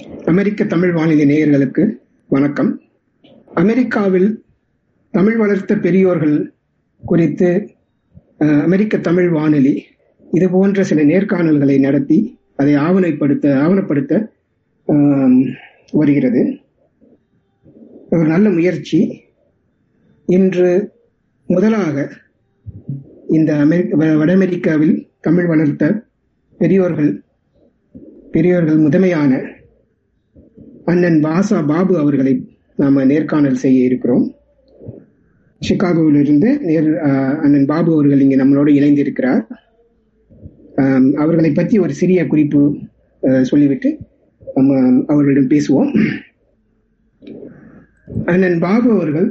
அமெரிக்க தமிழ் வானிலை நேயர்களுக்கு வணக்கம். அமெரிக்காவில் தமிழ் வளர்த்த பெரியோர்கள் குறித்து அமெரிக்க தமிழ் வானொலி இது போன்ற சில நேர்காணல்களை நடத்தி அதை ஆவணப்படுத்த ஆவணப்படுத்த வருகிறது. ஒரு நல்ல முயற்சி. இன்று முதலாக இந்த அமெரிக்க வட அமெரிக்காவில் தமிழ் வளர்த்த பெரியோர்கள் பெரியோர்கள் முதன்மையான அண்ணன் வாசா பாபு அவர்களை நாம நேர்காணல் செய்ய இருக்கிறோம். சிகாகோவிலிருந்து நேர் அண்ணன் பாபு அவர்கள் இங்கே நம்மளோடு இணைந்திருக்கிறார். அவர்களை பற்றி ஒரு சிறிய குறிப்பு சொல்லிவிட்டு நம்ம அவர்களிடம் பேசுவோம். அண்ணன் பாபு அவர்கள்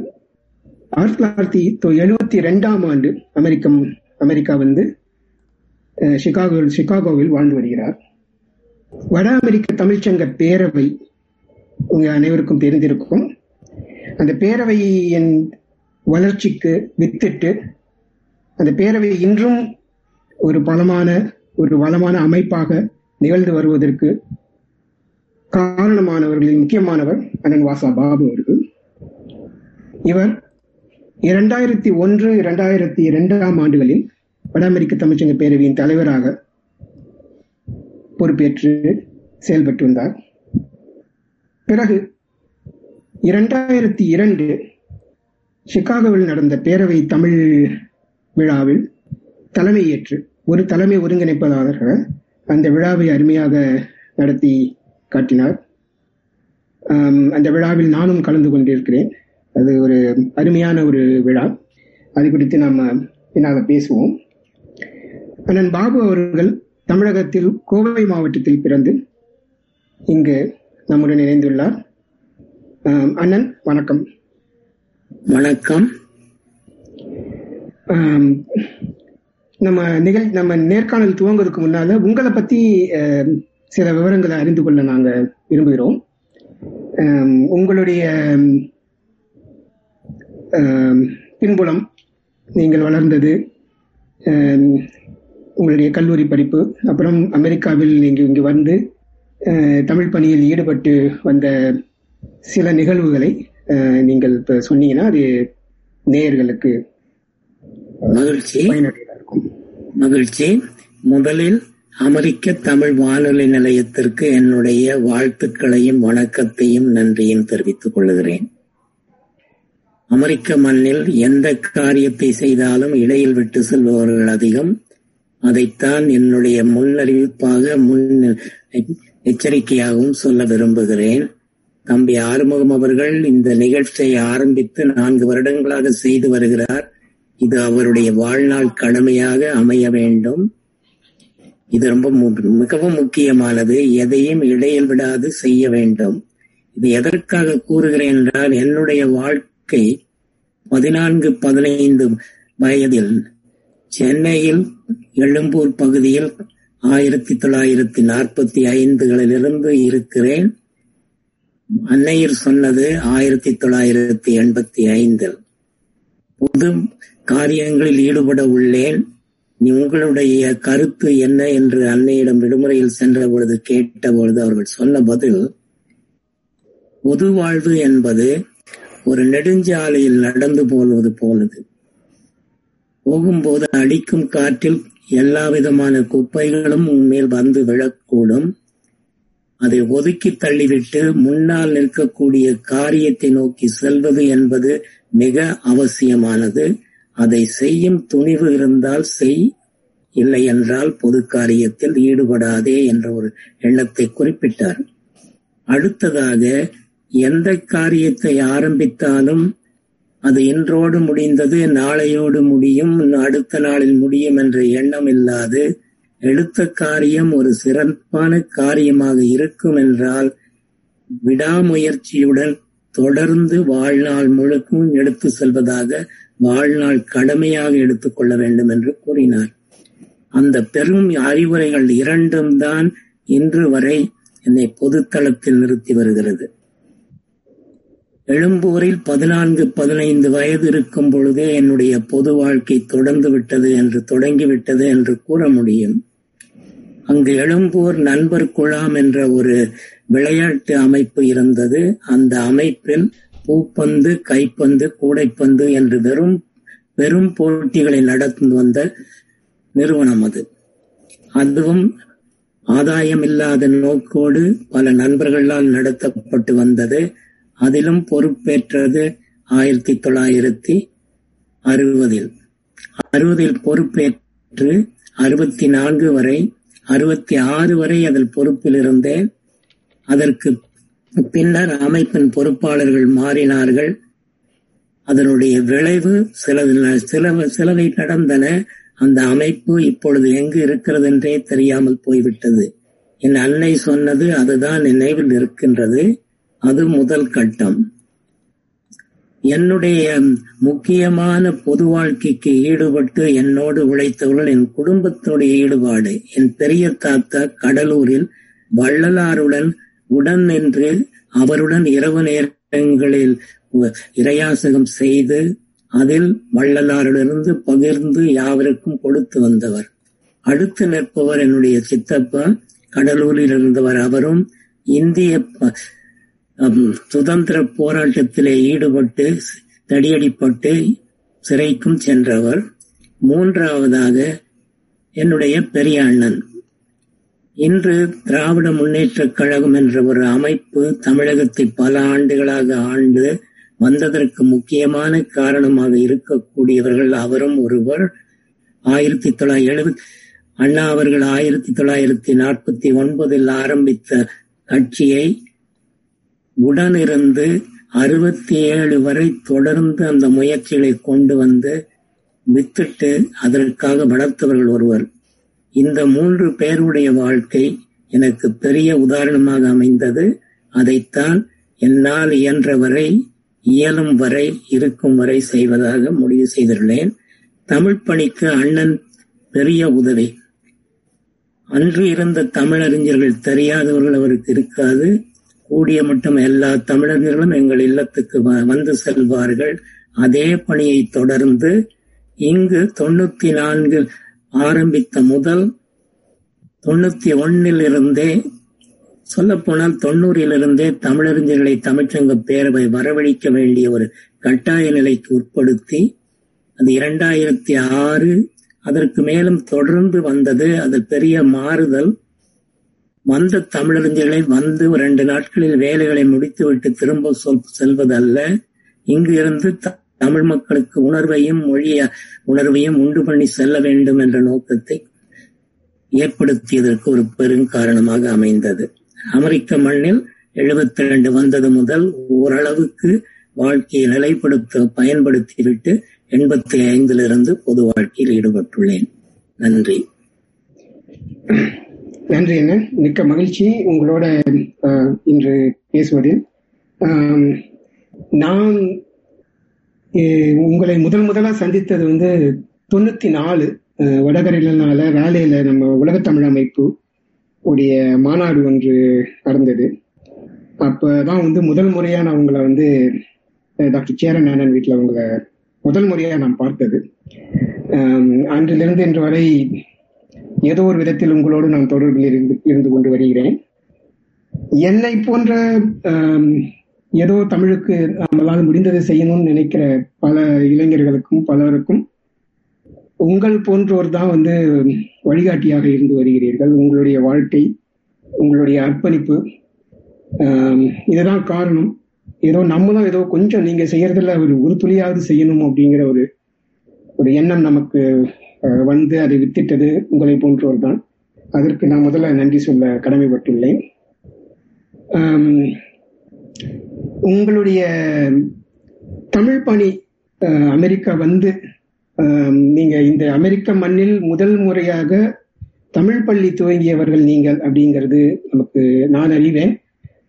ஆயிரத்தி தொள்ளாயிரத்தி எழுபத்தி ரெண்டாம் ஆண்டு அமெரிக்கம் அமெரிக்கா வந்து சிகாகோ சிகாகோவில் வாழ்ந்து வருகிறார். வட அமெரிக்க தமிழ்ச்சங்க பேரவை உங்கள் அனைவருக்கும் தெரிந்திருக்கும். அந்த பேரவையின் வளர்ச்சிக்கு வித்திட்டு அந்த பேரவை இன்றும் ஒரு பலமான ஒரு வளமான அமைப்பாக நிகழ்ந்து வருவதற்கு காரணமானவர்களில் முக்கியமானவர் அண்ணன் வாசா பாபு அவர்கள். இவர் இரண்டாயிரத்தி ஒன்று இரண்டாயிரத்தி இரண்டாம் ஆண்டுகளில் வட அமெரிக்க தமிழ்ச்சங்க பேரவையின் தலைவராக பொறுப்பேற்று செயல்பட்டு வந்தார். பிறகு இரண்டாயிரத்தி இரண்டு சிகாகோவில் நடந்த பேரவை தமிழ் விழாவில் தலைமையேற்று ஒரு தலைமை ஒருங்கிணைப்பதாக அந்த விழாவை அருமையாக நடத்தி காட்டினார். அந்த விழாவில் நானும் கலந்து கொண்டிருக்கிறேன். அது ஒரு அருமையான ஒரு விழா. அது குறித்து நாம் பின்னாக பேசுவோம். அண்ணன் பாபு அவர்கள் தமிழகத்தில் கோவை மாவட்டத்தில் பிறந்து இங்கு நம்முடன் இணைந்துள்ளார். அண்ணன் வணக்கம். வணக்கம். நம்ம நிகழ் நம்ம நேர்காணல் துவங்குறதுக்கு முன்னால உங்களை பத்தி சில விவரங்களை அறிந்து கொள்ள நாங்க விரும்புகிறோம். உங்களுடைய பின்புலம் நீங்கள் வளர்ந்தது உங்களுடைய கல்லூரி படிப்பு அப்புறம் அமெரிக்காவில் நீங்க இங்கு வந்து தமிழ் பணியில் ஈடுபட்டு வந்த சில நிகழ்வுகளை நீங்கள் இப்ப சொன்னீங்கன்னா அது நேயர்களுக்கு மகிழ்ச்சி. மகிழ்ச்சி. முதலில் அமெரிக்க தமிழ் வானொலி நிலையத்திற்கு என்னுடைய வாழ்த்துக்களையும் வணக்கத்தையும் நன்றியும் தெரிவித்துக் கொள்கிறேன். அமெரிக்க மண்ணில் எந்த காரியத்தை செய்தாலும் இடையில் விட்டு செல்பவர்கள் அதிகம். அதைத்தான் என்னுடைய முன்னறிவிப்பாக முன் எச்சரிக்கையாகவும் சொல்ல விரும்புகிறேன். தம்பி ஆறுமுகம் அவர்கள் இந்த நிகழ்ச்சியை ஆரம்பித்து நான்கு வருடங்களாக செய்து வருகிறார். இது அவருடைய வாழ்நாள் கடமையாக அமைய வேண்டும். இது ரொம்ப மு- மிகவும் முக்கியமானது. எதையும் இடையில் விடாது செய்ய வேண்டும். இது எதற்காக கூறுகிறேன் என்றால் என்னுடைய வாழ்க்கை பதினான்கு பதினைந்து வயதில் சென்னையில் எழும்பூர் பகுதியில் ஆயிரத்தி தொள்ளாயிரத்தி நாற்பத்தி ஐந்துகளிலிருந்து இருக்கிறேன். அன்னையர் சொன்னது ஆயிரத்தி தொள்ளாயிரத்தி எண்பத்தி ஐந்தில். பொது காரியங்களில் ஈடுபட உள்ளேன். நீ உங்களுடைய கருத்து என்ன என்று அன்னையிடம் விடுமுறையில் சென்ற பொழுது கேட்ட பொழுது அவர்கள் சொன்ன பதில் பொது வாழ்வு என்பது ஒரு நெடுஞ்சாலையில் நடந்து போவது போலது. போகும்போது அடிக்கும் காற்றில் எல்லா விதமான குப்பைகளும் உன்மேல் வந்து விழக்கூடும். அதை ஒதுக்கி தள்ளிவிட்டு முன்னால் நிற்கக்கூடிய காரியத்தை நோக்கி செல்வது என்பது மிக அவசியமானது. அதை செய்யும் துணிவு இருந்தால் செய் இல்லை என்றால் பொது காரியத்தில் ஈடுபடாதே என்ற ஒரு எண்ணத்தை குறிப்பிட்டார். அடுத்ததாக எந்த காரியத்தை ஆரம்பித்தாலும் அது இன்றோடு முடிந்தது நாளையோடு முடியும். அடுத்த நாளில் முடியும் என்ற எண்ணம் இல்லாது எடுத்த காரியம் ஒரு சிறப்பான காரியமாக இருக்கும் என்றால் விடாமுயற்சியுடன் தொடர்ந்து வாழ்நாள் முழுக்கும் எடுத்து செல்வதாக வாழ்நாள் கடமையாக எடுத்துக்கொள்ள வேண்டும் என்று கூறினார். அந்த பெரும் அறிவுரைகள் இரண்டும் தான் இன்று வரை என்னை பொதுத்தளத்தில் நிறுத்தி வருகிறது. எழும்பூரில் பதினான்கு பதினைந்து வயது இருக்கும் பொழுதே என்னுடைய பொது வாழ்க்கை தொடர்ந்து விட்டது என்று தொடங்கிவிட்டது என்று கூற முடியும். அங்கு எழும்பூர் நண்பர் குழாம் என்ற ஒரு விளையாட்டு அமைப்பு இருந்தது. அந்த அமைப்பில் பூப்பந்து கைப்பந்து கூடைப்பந்து என்று வெறும் வெறும் போட்டிகளை நடந்து வந்த நிறுவனம் அது. அதுவும் ஆதாயம் இல்லாத நோக்கோடு பல நண்பர்களால் நடத்தப்பட்டு வந்தது. அதிலும் பொறுப்பேற்றது ஆயிரத்தி தொள்ளாயிரத்தி அறுபதில். அறுபதில் பொறுப்பேற்று அறுபத்தி நான்கு வரை அறுபத்தி ஆறு வரை அதில் பொறுப்பில் இருந்தேன் அதற்கு பின்னர் அமைப்பின் பொறுப்பாளர்கள் மாறினார்கள். அதனுடைய விளைவு சில சில சிலவை நடந்தன அந்த அமைப்பு இப்பொழுது எங்கு இருக்கிறது என்றே தெரியாமல் போய்விட்டது. என் அன்னை சொன்னது அதுதான் நினைவில் இருக்கின்றது. அது முதல் கட்டம். என்னுடைய முக்கியமான பொது வாழ்க்கைக்கு ஈடுபட்டு என்னோடு உழைத்தவர்கள் என் குடும்பத்தினுடைய ஈடுபாடு என் பெரிய தாத்தா கடலூரில் வள்ளலாருடன் உடன் நின்று அவருடன் இரவு நேரங்களில் இரையாசகம் செய்து அதில் வள்ளலாரிலிருந்து பகிர்ந்து யாவருக்கும் கொடுத்து வந்தவர். அடுத்து நிற்பவர் என்னுடைய சித்தப்பா கடலூரில் இருந்தவர் அவரும் இந்திய சுதந்திர போராட்டத்திலே ஈடுபட்டு தடியடிப்பட்டு சிறைக்கும் சென்றவர். மூன்றாவதாக என்னுடைய பெரிய அண்ணன் இன்று திராவிட முன்னேற்ற கழகம் என்ற ஒரு அமைப்பு தமிழகத்தை பல ஆண்டுகளாக ஆண்டு வந்ததற்கு முக்கியமான காரணமாக இருக்கக்கூடியவர்கள் அவரும் ஒருவர். ஆயிரத்தி தொள்ளாயிரத்தி எழுபத்தி அண்ணா அவர்கள் ஆயிரத்தி தொள்ளாயிரத்தி நாற்பத்தி ஒன்பதில் ஆரம்பித்த கட்சியை உடனிருந்து அறுபத்தி ஏழு வரை தொடர்ந்து அந்த முயற்சிகளை கொண்டு வந்து வித்திட்டு அதற்காக வளர்த்தவர்கள் ஒருவர். இந்த மூன்று பேருடைய வாழ்க்கை எனக்கு பெரிய உதாரணமாக அமைந்தது. அதைத்தான் என்னால் இயன்ற வரை இயலும் வரை இருக்கும் வரை செய்வதாக முடிவு செய்துள்ளேன். தமிழ் பணிக்கு அண்ணன் பெரிய உதவி. அன்று இருந்த தமிழறிஞர்கள் தெரியாதவர்கள் அவருக்கு இருக்காது. கூடிய மட்டும் எல்லா தமிழர்களும் எங்கள் இல்லத்துக்கு வந்து செல்வார்கள். அதே பணியை தொடர்ந்து இங்கு தொண்ணூத்தி நான்கில் ஆரம்பித்த முதல் தொண்ணூத்தி ஒன்னில் இருந்தே சொல்ல போனால் தொண்ணூறிலிருந்தே தமிழறிஞர்களை தமிழ்ச்சங்க பேரவை வரவழைக்க வேண்டிய ஒரு கட்டாய நிலைக்கு உட்படுத்தி அது இரண்டாயிரத்தி ஆறு அதற்கு மேலும் தொடர்ந்து வந்தது. அது பெரிய மாறுதல். வந்த தமிழறிஞர்களை வந்து ரெண்டு நாட்களில் வேலைகளை முடித்துவிட்டு திரும்ப சொல் செல்வதல்ல. இங்கு இருந்து தமிழ் மக்களுக்கு உணர்வையும் மொழிய உணர்வையும் உண்டு பண்ணி செல்ல வேண்டும் என்ற நோக்கத்தை ஏற்படுத்தியதற்கு ஒரு பெருங்காரணமாக அமைந்தது. அமெரிக்க மண்ணில் எழுபத்தி ரெண்டு வந்தது முதல் ஓரளவுக்கு வாழ்க்கையை நிலைப்படுத்த பயன்படுத்திவிட்டு எண்பத்தி ஐந்திலிருந்து பொது வாழ்க்கையில் ஈடுபட்டுள்ளேன். நன்றி. நன்றி என்ன மிக்க மகிழ்ச்சி உங்களோட இன்று பேசுவதில். நான் உங்களை முதல் முதலா சந்தித்தது வந்து தொண்ணூத்தி நாலு வடகரையினால வேலையில நம்ம உலகத்தமிழ் அமைப்பு உடைய மாநாடு ஒன்று நடந்தது. அப்பதான் வந்து முதல் முறையா நான் உங்களை வந்து டாக்டர் சேரன் வீட்டில் உங்களை முதல் முறையா நான் பார்த்தது. அன்றிலிருந்து இன்று வரை ஏதோ ஒரு விதத்தில் உங்களோடு நான் தொடர்பில் இருந்து இருந்து கொண்டு வருகிறேன். என்னை போன்ற ஏதோ தமிழுக்கு நம்மளால் முடிந்ததை செய்யணும்னு நினைக்கிற பல இளைஞர்களுக்கும் பலருக்கும் உங்கள் போன்றோர் தான் வந்து வழிகாட்டியாக இருந்து வருகிறீர்கள். உங்களுடைய வாழ்க்கை உங்களுடைய அர்ப்பணிப்பு இதுதான் காரணம். ஏதோ நம்மளும் ஏதோ கொஞ்சம் நீங்க செய்யறதுல ஒரு ஒரு துளியாவது செய்யணும் அப்படிங்கிற ஒரு ஒரு எண்ணம் நமக்கு வந்து அதை வித்திட்டது உங்களை போன்றோர் தான் அதற்கு நான் முதல்ல நன்றி சொல்ல கடமைப்பட்டுள்ளேன். உங்களுடைய தமிழ் பணி அமெரிக்கா வந்து நீங்க இந்த அமெரிக்க மண்ணில் முதல் முறையாக தமிழ் பள்ளி துவங்கியவர்கள் நீங்கள் அப்படிங்கிறது நமக்கு நான் அறிவேன்.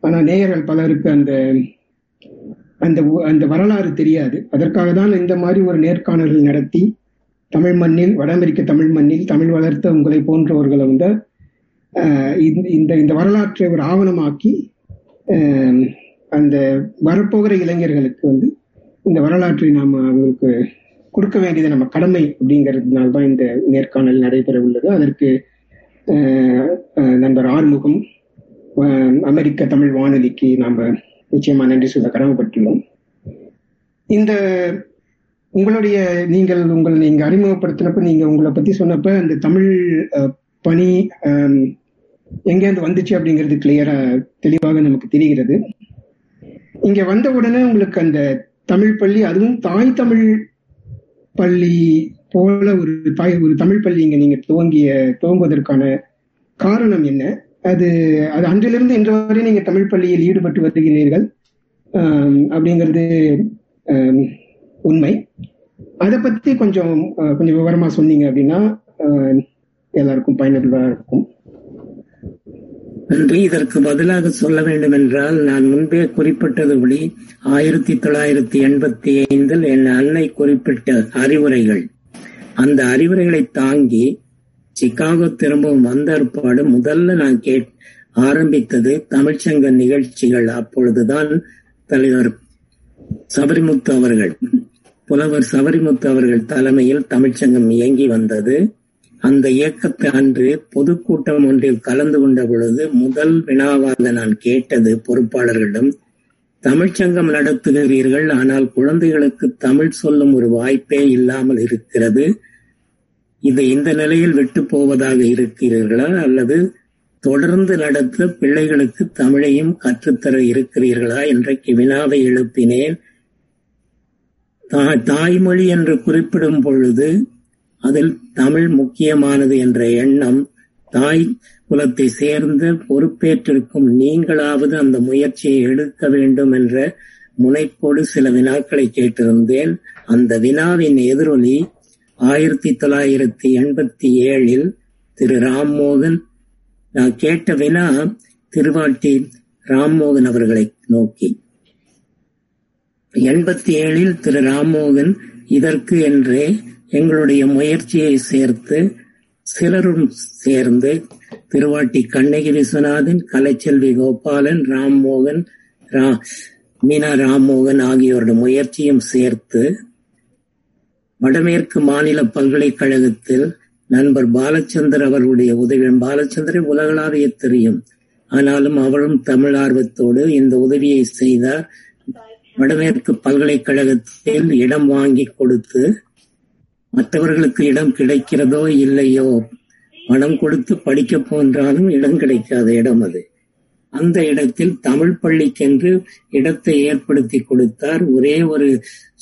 ஆனா நேயர்கள் பலருக்கு அந்த அந்த அந்த வரலாறு தெரியாது. அதற்காக தான் இந்த மாதிரி ஒரு நேர்காணல்கள் நடத்தி தமிழ் மண்ணில் வட அமெரிக்க தமிழ் மண்ணில் தமிழ் வளர்த்த உங்களை போன்றவர்களை வந்து இந்த இந்த வரலாற்றை ஒரு ஆவணமாக்கி அந்த வரப்போகிற இளைஞர்களுக்கு வந்து இந்த வரலாற்றை நாம் அவங்களுக்கு கொடுக்க வேண்டியது நம்ம கடமை அப்படிங்கிறதுனால தான் இந்த நேர்காணல் நடைபெற உள்ளது. அதற்கு நண்பர் ஆறுமுகம் அமெரிக்க தமிழ் வானொலிக்கு நாம் நிச்சயமா நன்றி சொல்ல கடமைப்பட்டுள்ளோம். இந்த உங்களுடைய நீங்கள் உங்கள் நீங்க அறிமுகப்படுத்தினப்ப நீங்க உங்களை பத்தி சொன்னப்ப அந்த தமிழ் பணி எங்கேருந்து வந்துச்சு அப்படிங்கிறது கிளியரா தெளிவாக நமக்கு தெரிகிறது. இங்க வந்த உடனே உங்களுக்கு அந்த தமிழ் பள்ளி அதுவும் தாய் தமிழ் பள்ளி போல ஒரு தாய் ஒரு தமிழ் பள்ளி இங்க நீங்க துவங்கிய துவங்குவதற்கான காரணம் என்ன? அது அது அன்றிலிருந்து இன்று வரை நீங்க தமிழ் பள்ளியில் ஈடுபட்டு வருகிறீர்கள். அப்படிங்கிறது உண்மை. அதை பத்தி கொஞ்சம் கொஞ்சம் விவரமா சொன்னீங்க அப்படின்னா எல்லாருக்கும் பயனுள்ளதா இருக்கும். நன்றி. இதற்கு பதிலாக சொல்ல வேண்டும் என்றால் நான் முன்பே குறிப்பிட்டதுபடி ஆயிரத்தி தொள்ளாயிரத்தி எண்பத்தி ஐந்தில் என் அன்னை குறிப்பிட்ட அறிவுரைகள். அந்த அறிவுரைகளை தாங்கி சிக்காகோ திரும்பவும் வந்த ஏற்பாடு முதல்ல நான் கே ஆரம்பித்தது தமிழ்ச்சங்க நிகழ்ச்சிகள். அப்பொழுதுதான் தலைவர் சபரிமுத்து அவர்கள். புலவர் சவரிமுத்து அவர்கள் தலைமையில் தமிழ்ச்சங்கம் இயங்கி வந்தது. அந்த இயக்கத்தை அன்று பொதுக்கூட்டம் ஒன்றில் கலந்து கொண்ட பொழுது முதல் வினாவாக நான் கேட்டது பொறுப்பாளர்களிடம் தமிழ்ச்சங்கம் நடத்துகிறீர்கள் ஆனால் குழந்தைகளுக்கு தமிழ் சொல்லும் ஒரு வாய்ப்பே இல்லாமல் இருக்கிறது. இதை இந்த நிலையில் விட்டு போவதாக இருக்கிறீர்களா? அல்லது தொடர்ந்து நடத்த பிள்ளைகளுக்கு தமிழையும் கற்றுத்தர இருக்கிறீர்களா? என்ற வினாவை எழுப்பினேன். தாய்மொழி என்று குறிப்பிடும் பொழுது அதில் தமிழ் முக்கியமானது என்ற எண்ணம் தாய் குலத்தை சேர்ந்து பொறுப்பேற்றிருக்கும் நீங்களாவது அந்த முயற்சியை எடுக்க வேண்டும் என்ற முனைப்போடு சில வினாக்களை கேட்டிருந்தேன். அந்த வினாவின் எதிரொலி ஆயிரத்தி தொள்ளாயிரத்தி எண்பத்தி ஏழில் திரு ராம்மோகன் நான் கேட்ட வினா திருவாட்டி ராம்மோகன் அவர்களை நோக்கி. எண்பத்தி ஏழில் திரு ராமோகன் இதற்கு என்றே எங்களுடைய முயற்சியை சேர்த்து சிலரும் சேர்ந்து திருவாட்டி கண்ணகி விஸ்வநாதன் கலைச்செல்வி கோபாலன் ராம்மோகன் ரா மீனா ராம்மோகன் ஆகியோருடைய முயற்சியும் சேர்த்து வடமேற்கு மாநில பல்கலைக்கழகத்தில் நண்பர் பாலச்சந்தர் அவர்களுடைய உதவி பாலச்சந்தரை உலகளாவிய தெரியும். ஆனாலும் அவரும் தமிழ் ஆர்வத்தோடு இந்த உதவியை செய்தார். வடமேற்கு பல்கலைக்கழகத்தில் இடம் வாங்கி கொடுத்து மற்றவர்களுக்கு இடம் கிடைக்கிறதோ இல்லையோ பணம் கொடுத்து படிக்க போன்றாலும் இடம் கிடைக்காத இடம் அது. அந்த இடத்தில் தமிழ் பள்ளிக்கென்று இடத்தை ஏற்படுத்தி கொடுத்தார். ஒரே ஒரு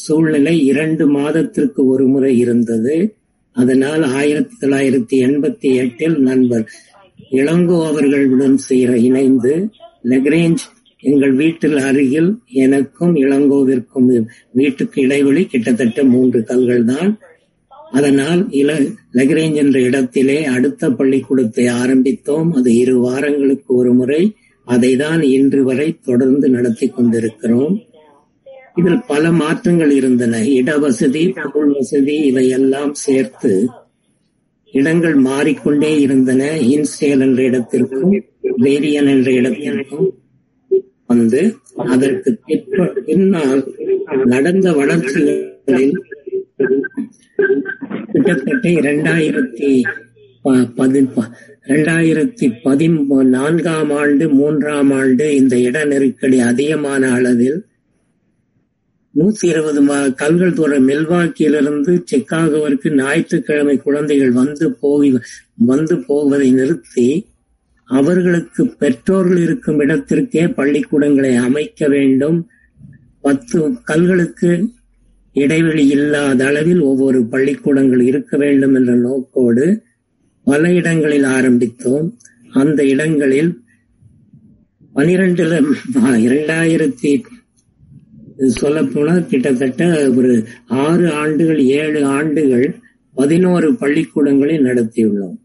சூழ்நிலை இரண்டு மாதத்திற்கு ஒரு முறை இருந்தது. அதனால் ஆயிரத்தி தொள்ளாயிரத்தி எண்பத்தி எட்டில் நண்பர் இளங்கோ அவர்களுடன் செய்கிற இணைந்து லெக்ரேஞ்ச் எங்கள் வீட்டில் அருகில் எனக்கும் இளங்கோவிற்கும் வீட்டுக்கு இடைவெளி கிட்டத்தட்ட மூன்று கல்கள் தான் அதனால் இல லெக்ரேஞ்ச் என்ற இடத்திலே அடுத்த பள்ளிக்கூடத்தை ஆரம்பித்தோம். அது இரு வாரங்களுக்கு ஒரு முறை. அதை தான் இன்று வரை தொடர்ந்து நடத்தி கொண்டிருக்கிறோம். இதில் பல மாற்றங்கள் இருந்தன. இட வசதி பொருள் வசதி இவையெல்லாம் சேர்த்து இடங்கள் மாறிக்கொண்டே இருந்தன. இன்ஸ்டேல் என்ற இடத்திற்கும் வேரியன் என்ற இடத்திற்கும். வந்து அதற்கு பின்னால் நடந்த வளர்ச்சிகளில் கிட்டத்தட்ட இரண்டாயிரத்தி இரண்டாயிரத்தி பதிமூ நான்காம் ஆண்டு மூன்றாம் ஆண்டு இந்த இட நெருக்கடி அதிகமான அளவில் நூத்தி இருபது கல்கள் தூர மெல்வாக்கியிலிருந்து சிக்காகோவிற்கு ஞாயிற்றுக்கிழமை குழந்தைகள் வந்து போய் வந்து போவதை நிறுத்தி அவர்களுக்கு பெற்றோர்கள் இருக்கும் இடத்திற்கே பள்ளிக்கூடங்களை அமைக்க வேண்டும். பத்து கல்களுக்கு இடைவெளி இல்லாத அளவில் ஒவ்வொரு பள்ளிக்கூடங்கள் இருக்க வேண்டும் என்ற நோக்கோடு பல இடங்களில் ஆரம்பித்தோம். அந்த இடங்களில் பனிரெண்டுல இரண்டாயிரத்தி சொல்லப்போனால் கிட்டத்தட்ட ஒரு ஆறு ஆண்டுகள் ஏழு ஆண்டுகள் பதினோரு பள்ளிக்கூடங்களை நடத்தியுள்ளோம்.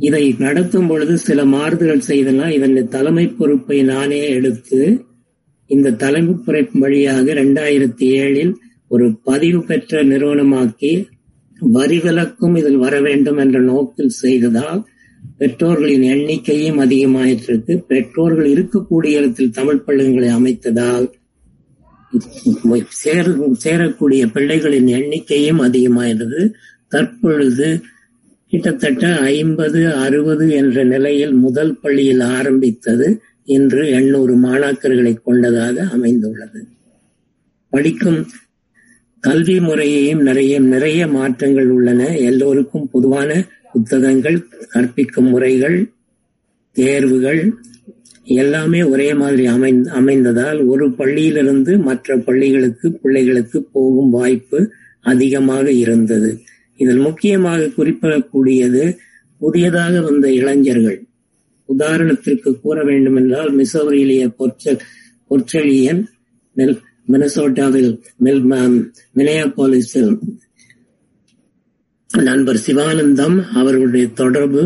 இதை நடத்தும் பொழுது சில மாறுதல்கள் செய்தனால் இதன் தலைமை பொறுப்பை நானே எடுத்து இந்த தலைமை பொறுப்பு வழியாக இரண்டாயிரத்தி ஏழில் ஒரு பதிவு பெற்ற நிறுவனமாக்கி வரி விலக்கும் இதில் வர வேண்டும் என்ற நோக்கில் செய்ததால் பெற்றோர்களின் எண்ணிக்கையும் அதிகமாயிட்டிருக்கு. பெற்றோர்கள் இருக்கக்கூடிய இடத்தில் தமிழ் பள்ளிகளை அமைத்ததால் சேர சேரக்கூடிய பிள்ளைகளின் எண்ணிக்கையும் அதிகமாயிடுது. தற்பொழுது கிட்டத்தட்ட ஐம்பது அறுபது என்ற நிலையில் முதல் பள்ளியில் ஆரம்பித்தது இன்று எண்ணூறு மாணாக்கர்களை கொண்டதாக அமைந்துள்ளது. படிக்கும் கல்வி முறையையும் நிறைய நிறைய மாற்றங்கள் உள்ளன. எல்லோருக்கும் பொதுவான புத்தகங்கள் கற்பிக்கும் முறைகள் தேர்வுகள் எல்லாமே ஒரே மாதிரி அமை அமைந்ததால் ஒரு பள்ளியிலிருந்து மற்ற பள்ளிகளுக்கு பிள்ளைகளுக்கு போகும் வாய்ப்பு அதிகமாக இருந்தது. இதில் முக்கியமாக குறிப்பிடக்கூடியது புதியதாக வந்த இளைஞர்கள். உதாரணத்திற்கு கூற வேண்டும் என்றால் மிசோரியிலேயே பொற்செழியன் மினசோட்டாவில் மினியாபாலிஸில் நண்பர் சிவானந்தம் அவர்களுடைய தொடர்பு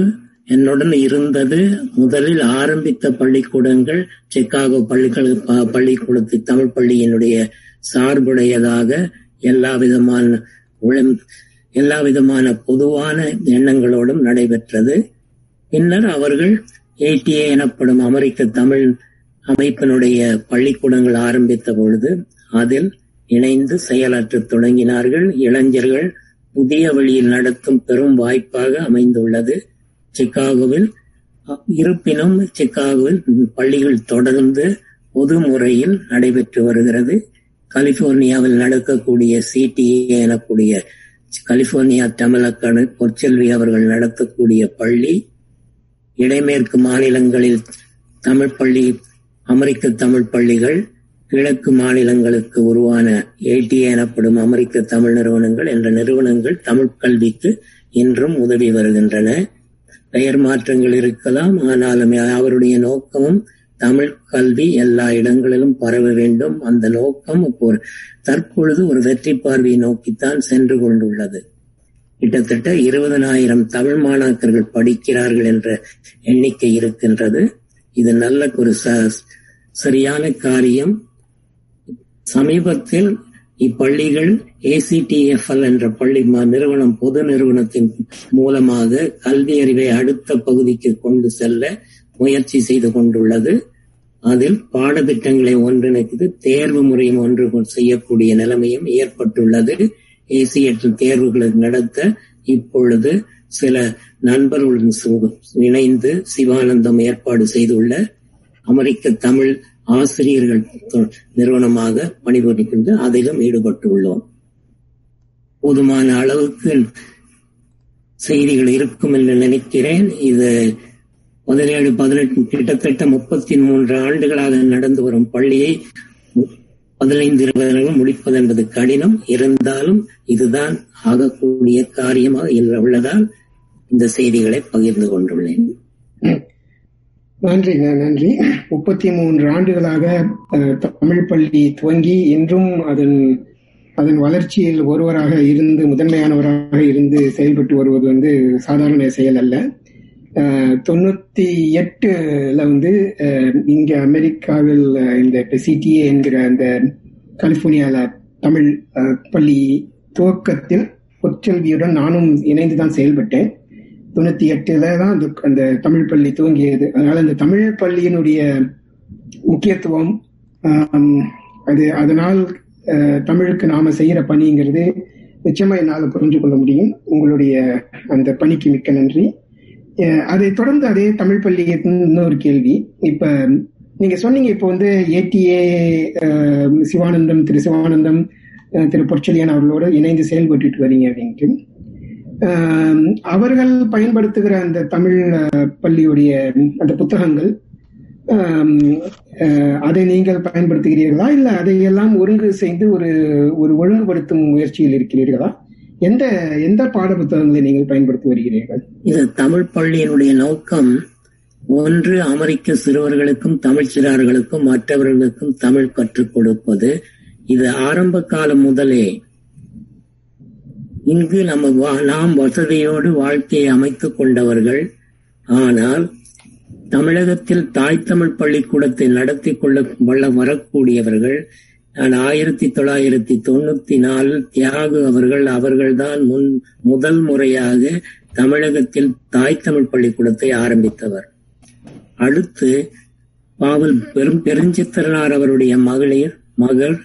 என்னுடன் இருந்தது. முதலில் ஆரம்பித்த பள்ளிக்கூடங்கள் சிக்காகோ பள்ளிகள் பள்ளிக்கூடத்து தமிழ் பள்ளியினுடைய சார்புடையதாக எல்லா விதமான எல்லா விதமான பொதுவான எண்ணங்களோடும் நடைபெற்றது. பின்னர் அவர்கள் ஏடிஏ எனப்படும் அமெரிக்க தமிழ் அமைப்பினுடைய பள்ளிக்கூடங்கள் ஆரம்பித்த பொழுது அதில் இணைந்து செயலாற்றத் தொடங்கினார்கள். இளைஞர்கள் புதிய வழியில் நடத்தும் பெரும் வாய்ப்பாக அமைந்துள்ளது. சிக்காகோவில் இருப்பினும் சிக்காகோவில் பள்ளிகள் தொடர்ந்து பொது முறையில் நடைபெற்று வருகிறது. கலிபோர்னியாவில் நடக்கக்கூடிய சிடிஏ எனக்கூடிய கலிபோர்னியா தமிழக்கணு பொற்செல்வி அவர்கள் நடத்தக்கூடிய பள்ளி இடைமேற்கு மாநிலங்களில் தமிழ் பள்ளி அமெரிக்க தமிழ் பள்ளிகள் கிழக்கு மாநிலங்களுக்கு உருவான ஏடிஏ எனப்படும் அமெரிக்க தமிழ் நிறுவனங்கள் என்ற நிறுவனங்கள் தமிழ் கல்விக்கு இன்றும் உதவி வருகின்றன. பெயர் மாற்றங்கள் இருக்கலாம் ஆனாலும் அவருடைய நோக்கமும் தமிழ் கல்வி எல்லா இடங்களிலும் பரவ வேண்டும். அந்த நோக்கம் ஒரு தற்பொழுது ஒரு வெற்றி பார்வையை நோக்கித்தான் சென்று கொண்டுள்ளது. கிட்டத்தட்ட இருபதனாயிரம் தமிழ் மாணாக்கர்கள் படிக்கிறார்கள் என்ற எண்ணிக்கை இருக்கின்றது. இது நல்ல ஒரு சரியான காரியம். சமீபத்தில் இப்பள்ளிகள் ஏசிடிஎஃப்எல் என்ற பள்ளி நிறுவனம் பொது நிறுவனத்தின் மூலமாக கல்வி அறிவை அடுத்த பகுதிக்கு கொண்டு செல்ல முயற்சி செய்து கொண்டுள்ளது. அதில் பாடத்திட்டங்களை ஒன்றிணைத்து தேர்வு முறையும் ஒன்று செய்யக்கூடிய நிலைமையும் ஏற்பட்டுள்ளது. ஏசிஎட்டு தேர்வுகளை நடத்த இப்பொழுது சில நண்பர்களுடன் இணைந்து சிவானந்தம் ஏற்பாடு செய்துள்ள அமெரிக்க தமிழ் ஆசிரியர்கள் நிறுவனமாக பணிபுரிகின்ற அதிலும் ஈடுபட்டுள்ளோம். போதுமான அளவுக்கு செய்திகள் இருக்கும் என்று நினைக்கிறேன். இது பதினேழு பதினெட்டு கிட்டத்தட்ட முப்பத்தி மூன்று ஆண்டுகளாக நடந்து வரும் பள்ளியை பதினைந்து இருபது முடிப்பது என்பது கடினம். இருந்தாலும் இதுதான் ஆகக்கூடிய காரியமாக உள்ளதால் இந்த செய்திகளை பகிர்ந்து கொண்டுள்ளேன். நன்றி நன்றி. முப்பத்தி மூன்று ஆண்டுகளாக தமிழ் பள்ளி துவங்கி இன்றும் அதன் அதன் வளர்ச்சியில் ஒருவராக இருந்து முதன்மையானவராக இருந்து செயல்பட்டு வருவது வந்து சாதாரண செயல் அல்ல. தொண்ணூத்தி எட்டுல வந்து இங்க அமெரிக்காவில் இந்த சிடிஏ என்கிற அந்த கலிபோர்னியால தமிழ் பள்ளி துவக்கத்தில் பொற்செல்வியுடன் நானும் இணைந்து தான் செயல்பட்டேன். தொண்ணூத்தி எட்டுல தான் அந்த அந்த தமிழ் பள்ளி துவங்கியது. அதனால அந்த தமிழ் பள்ளியினுடைய முக்கியத்துவம் அது அதனால் தமிழுக்கு நாம செய்யற பணிங்கிறது நிச்சயமா என்னால் புரிஞ்சு கொள்ள முடியும். உங்களுடைய அந்த பணிக்கு மிக்க நன்றி. அதை தொடர்ந்து அதே தமிழ் பள்ளி இன்னொரு கேள்வி. இப்ப நீங்க சொன்னீங்க இப்போ வந்து ஏடிஏ சிவானந்தம் திரு சிவானந்தம் திரு பொற்செலியன் அவர்களோடு இணைந்து செயல்பட்டு வரீங்க அப்படின்ட்டு. அவர்கள் பயன்படுத்துகிற அந்த தமிழ் பள்ளியுடைய அந்த புத்தகங்கள் அதை நீங்கள் பயன்படுத்துகிறீர்களா? இல்ல அதையெல்லாம் ஒருங்கு செய்து ஒரு ஒரு ஒழுங்குபடுத்தும் முயற்சியில் இருக்கிறீர்களா? எந்த எந்த பாட புத்தகங்களை நீங்கள் பயன்படுத்தி வருகிறீர்கள்? இது தமிழ் பள்ளியினுடைய நோக்கம் ஒன்று அமெரிக்க சிறுவர்களுக்கும் தமிழ் சிறார்களுக்கும் மற்றவர்களுக்கும் தமிழ் கற்றுக் கொடுப்பது. இது ஆரம்ப காலம் முதலே. இங்கு நம்ம நாம் வசதியோடு வாழ்க்கையை அமைத்துக் கொண்டவர்கள். ஆனால் தமிழகத்தில் தாய் தமிழ் பள்ளிக்கூடத்தை நடத்தி கொள்ள வல்ல வரக்கூடியவர்கள் நான் ஆயிரத்தி தொள்ளாயிரத்தி தொண்ணூத்தி நாலில் தியாகு அவர்கள் அவர்கள்தான் முன் முதல் முறையாக தமிழகத்தில் தாய் தமிழ் பள்ளிக்கூடத்தை ஆரம்பித்தவர். அடுத்து பாவல் பெரும் பெருஞ்சித்திரனார் அவருடைய மகளிர் மகள்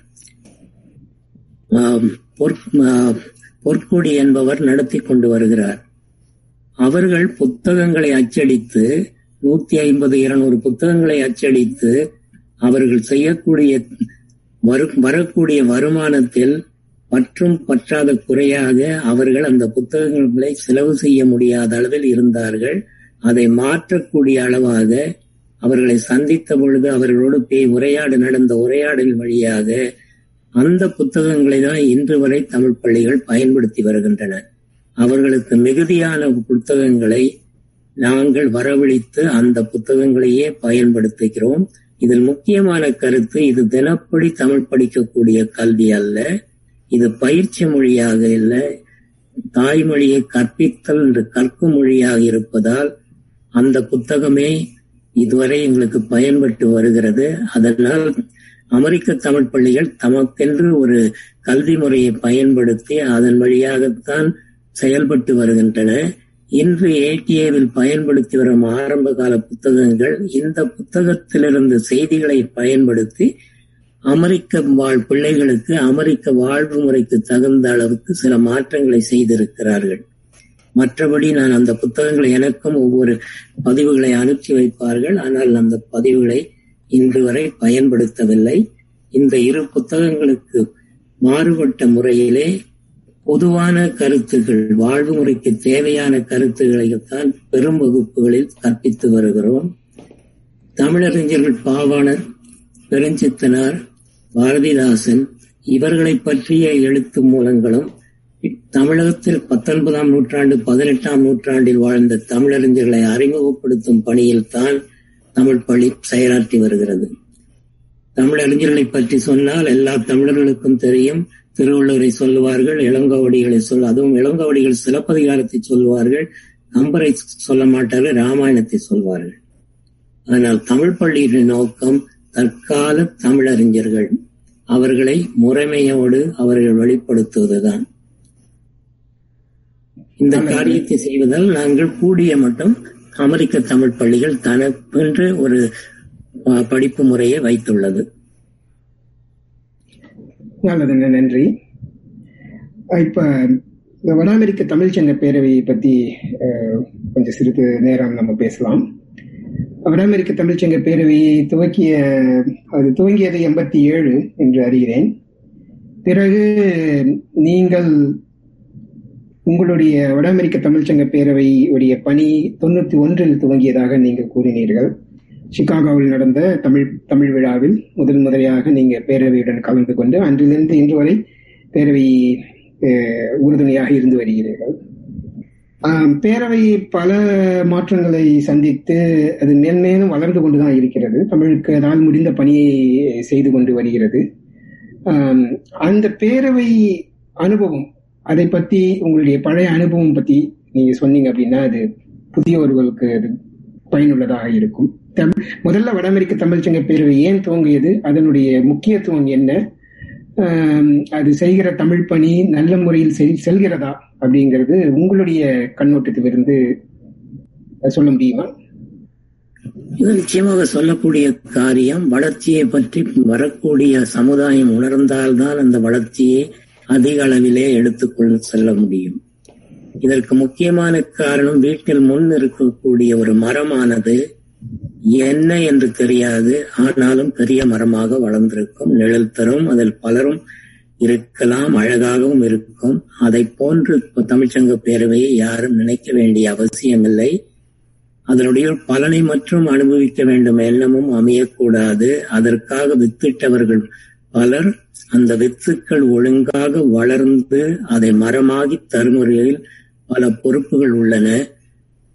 பொற்கொடி என்பவர் நடத்தி கொண்டு வருகிறார். அவர்கள் புத்தகங்களை அச்சடித்து நூத்தி ஐம்பது இருநூறு புத்தகங்களை அச்சடித்து அவர்கள் செய்யக்கூடிய வரக்கூடிய வருமானத்தில் பற்றும் பற்றாத குறையாக அவர்கள் அந்த புத்தகங்களை செலவு செய்ய முடியாத அளவில் இருந்தார்கள். அதை மாற்றக்கூடிய அளவாக அவர்களை சந்தித்த பொழுது அவர்களோடு பே உரையாடு நடந்த உரையாடல் வழியாக அந்த புத்தகங்களை தான் இன்று வரை தமிழ் பள்ளிகள் பயன்படுத்தி வருகின்றன. அவர்களுக்கு மிகுதியான புத்தகங்களை நாங்கள் வரவழைத்து அந்த புத்தகங்களையே பயன்படுத்துகிறோம். இதில் முக்கியமான கருத்து இது தினப்படி தமிழ் படிக்கக்கூடிய கல்வி அல்ல. இது பயிற்சி மொழியாக இல்லை. தாய்மொழியை கற்பித்தல் என்று கற்கும் மொழியாக இருப்பதால் அந்த புத்தகமே இதுவரை எங்களுக்கு பயன்பட்டு வருகிறது. அதனால் அமெரிக்க தமிழ் பள்ளிகள் தமக்கென்று ஒரு கல்வி முறையை பயன்படுத்தி அதன் வழியாகத்தான் செயல்பட்டு வருகின்றன. இன்று ஏடிஏவில் பயன்படுத்தி வரும் ஆரம்ப கால புத்தகங்கள் இந்த புத்தகத்திலிருந்து செய்திகளை பயன்படுத்தி அமெரிக்க வாழ் பிள்ளைகளுக்கு அமெரிக்க வாழ்வு முறைக்கு தகுந்த அளவுக்கு சில மாற்றங்களை செய்திருக்கிறார்கள். மற்றபடி நான் அந்த புத்தகங்களை எனக்கும் ஒவ்வொரு பதிவுகளை அனுப்பி வைப்பார்கள். ஆனால் அந்த பதிவுகளை இன்று வரை பயன்படுத்தவில்லை. இந்த இரு புத்தகங்களுக்கு மாறுபட்ட முறையிலே பொதுவான கருத்துக்கள் வாழ்வு முறைக்கு தேவையான கருத்துக்களைத்தான் பெரும் வகுப்புகளில் கற்பித்து வருகிறோம். தமிழறிஞர்கள் பாவாணர் பெருஞ்சித்தனார் பாரதிதாசன் இவர்களை பற்றிய எழுத்து மூலங்களும் தமிழகத்தில் பத்தொன்பதாம் நூற்றாண்டு பதினெட்டாம் நூற்றாண்டில் வாழ்ந்த தமிழறிஞர்களை அறிமுகப்படுத்தும் பணியில் தான் தமிழ் பள்ளி செயலாற்றி வருகிறது. தமிழறிஞர்களை பற்றி சொன்னால் எல்லா தமிழர்களுக்கும் தெரியும். திருவள்ளுவரை சொல்லுவார்கள் இளங்கோவடிகளை சொல் அதுவும் இளங்கோவடிகள் சிலப்பதிகாரத்தை சொல்வார்கள் கம்பரை சொல்ல மாட்டார்கள் ராமாயணத்தை சொல்வார்கள். ஆனால் தமிழ் பள்ளியின் நோக்கம் தற்கால தமிழறிஞர்கள். அவர்களை முறைமையோடு அவர்கள் வெளிப்படுத்துவதுதான். இந்த காரியத்தை செய்வதால் நாங்கள் கூடிய மட்டும் அமெரிக்க தமிழ் பள்ளிகள் தனக்கென்று ஒரு படிப்பு முறையை வைத்துள்ளது. நல்லதுங்க நன்றி. இப்ப இந்த வட அமெரிக்க தமிழ் சங்க பேரவையை பத்தி கொஞ்சம் சிறிது நேரம் நம்ம பேசலாம். வட அமெரிக்க தமிழ்ச்சங்க பேரவையை துவக்கிய அது துவங்கியது எண்பத்தி ஏழு என்று அறிகிறேன். பிறகு நீங்கள் உங்களுடைய வட அமெரிக்க தமிழ்ச்சங்க பேரவையுடைய பணி தொண்ணூத்தி ஒன்றில் துவங்கியதாக நீங்கள் கூறினீர்கள். சிகாகோவில் நடந்த தமிழ் தமிழ் விழாவில் முதல் முறையாக நீங்க பேரவையுடன் கலந்து கொண்டு அன்றிலிருந்து இன்று வரை பேரவை உறுதுணையாக இருந்து வருகிறீர்கள். பேரவை பல மாற்றங்களை சந்தித்து அது மேன்மேலும் வளர்ந்து கொண்டுதான் இருக்கிறது. தமிழுக்கு அதால் முடிந்த பணியை செய்து கொண்டு வருகிறது. அந்த பேரவை அனுபவம் அதை பத்தி உங்களுடைய பழைய அனுபவம் பத்தி நீங்க சொன்னீங்க அப்படின்னா அது புதியவர்களுக்கு அது பயனுள்ளதாக இருக்கும். முதல்ல வட அமெரிக்க தமிழ்ச்சங்க பேரவை ஏன் துவங்கியது? அதனுடைய முக்கியத்துவம் என்ன? அது செய்கிற தமிழ் பணி நல்ல முறையில் செல்கிறதா அப்படிங்கிறது உங்களுடைய கண்ணோட்டத்திலிருந்து சொல்ல முடியுமா? இது நிச்சயமாக சொல்லக்கூடிய காரியம். வளர்ச்சியை பற்றி வரக்கூடிய சமுதாயம் உணர்ந்தால்தான் அந்த வளர்ச்சியை அதிக அளவிலே எடுத்துக்கொண்டு செல்ல முடியும். இதற்கு முக்கியமான காரணம் வீட்டில் முன் இருக்கக்கூடிய ஒரு மரமானது. என்ன என்று தெரியாது. ஆனாலும் பெரிய மரமாக வளர்ந்திருக்கும் நிழல் தரும் அதில் பலரும் இருக்கலாம் அழகாகவும் இருக்கும். அதை போன்று தமிழ்ச்சங்க பேரவையை யாரும் நினைக்க வேண்டிய அவசியமில்லை. அதனுடைய பலனை மற்றும் அனுபவிக்க வேண்டும். எண்ணமும் அமையக்கூடாது. அதற்காக வித்திட்டவர்கள் பலர் அந்த வித்துக்கள் ஒழுங்காக வளர்ந்து அதை மரமாகி தருமுறையில் பல பொறுப்புகள் உள்ளன.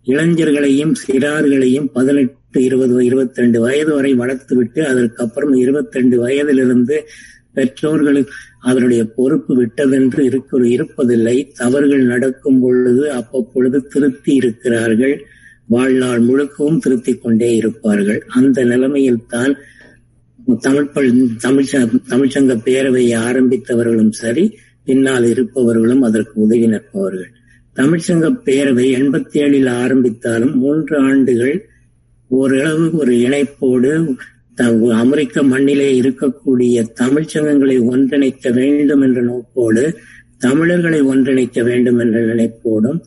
இளைஞர்களையும் சிறார்களையும் பதினெட்டு பத்து இருபது இருபத்தி ரெண்டு வயது வரை வளர்த்துவிட்டு அதற்கப்புறம் இருபத்தி ரெண்டு வயதிலிருந்து பெற்றோர்கள் அதனுடைய பொறுப்பு விட்டதென்று இருக்க இருப்பதில்லை. தவறுகள் நடக்கும் பொழுது அப்பப்பொழுது திருத்தி இருக்கிறார்கள். வாழ்நாள் முழுக்கவும் திருத்திக் கொண்டே இருப்பார்கள். அந்த நிலைமையில் தான் தமிழ் தமிழ் தமிழ்ச்சங்க பேரவையை ஆரம்பித்தவர்களும் சரி பின்னால் இருப்பவர்களும் அதற்கு உதவி நிற்பவர்கள். தமிழ்ச்சங்க பேரவை எண்பத்தி ஏழில் ஆரம்பித்தாலும் மூன்று ஆண்டுகள் ஓரளவு ஒரு இணைப்போடு அமெரிக்க மண்ணிலே இருக்கக்கூடிய தமிழ் சங்கங்களை ஒன்றிணைக்க வேண்டும் என்ற நோக்கோடு தமிழர்களை ஒன்றிணைக்க வேண்டும் என்ற நினைப்போடும்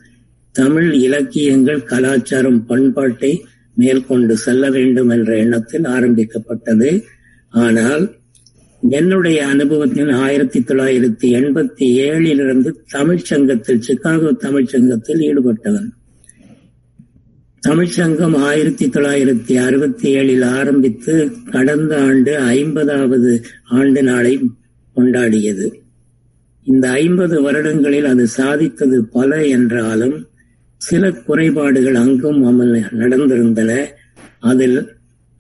தமிழ் இலக்கியங்கள் கலாச்சாரம் பண்பாட்டை மேற்கொண்டு செல்ல வேண்டும் என்ற எண்ணத்தில் ஆரம்பிக்கப்பட்டது. ஆனால் என்னுடைய அனுபவத்தில் ஆயிரத்தி தொள்ளாயிரத்தி எண்பத்தி ஏழிலிருந்து தமிழ்ச்சங்கத்தில் சிக்காகோ தமிழ்ச்சங்கத்தில் ஈடுபட்டவன். தமிழ்ச்சங்கம் ஆயிரத்தி தொள்ளாயிரத்தி அறுபத்தி ஏழில் ஆரம்பித்து கடந்த ஆண்டு ஐம்பதாவது ஆண்டு நாளை கொண்டாடியது. இந்த ஐம்பது வருடங்களில் அது சாதித்தது பல என்றாலும் சில குறைபாடுகள் அங்கும் அமல் நடந்திருந்தன. அதில்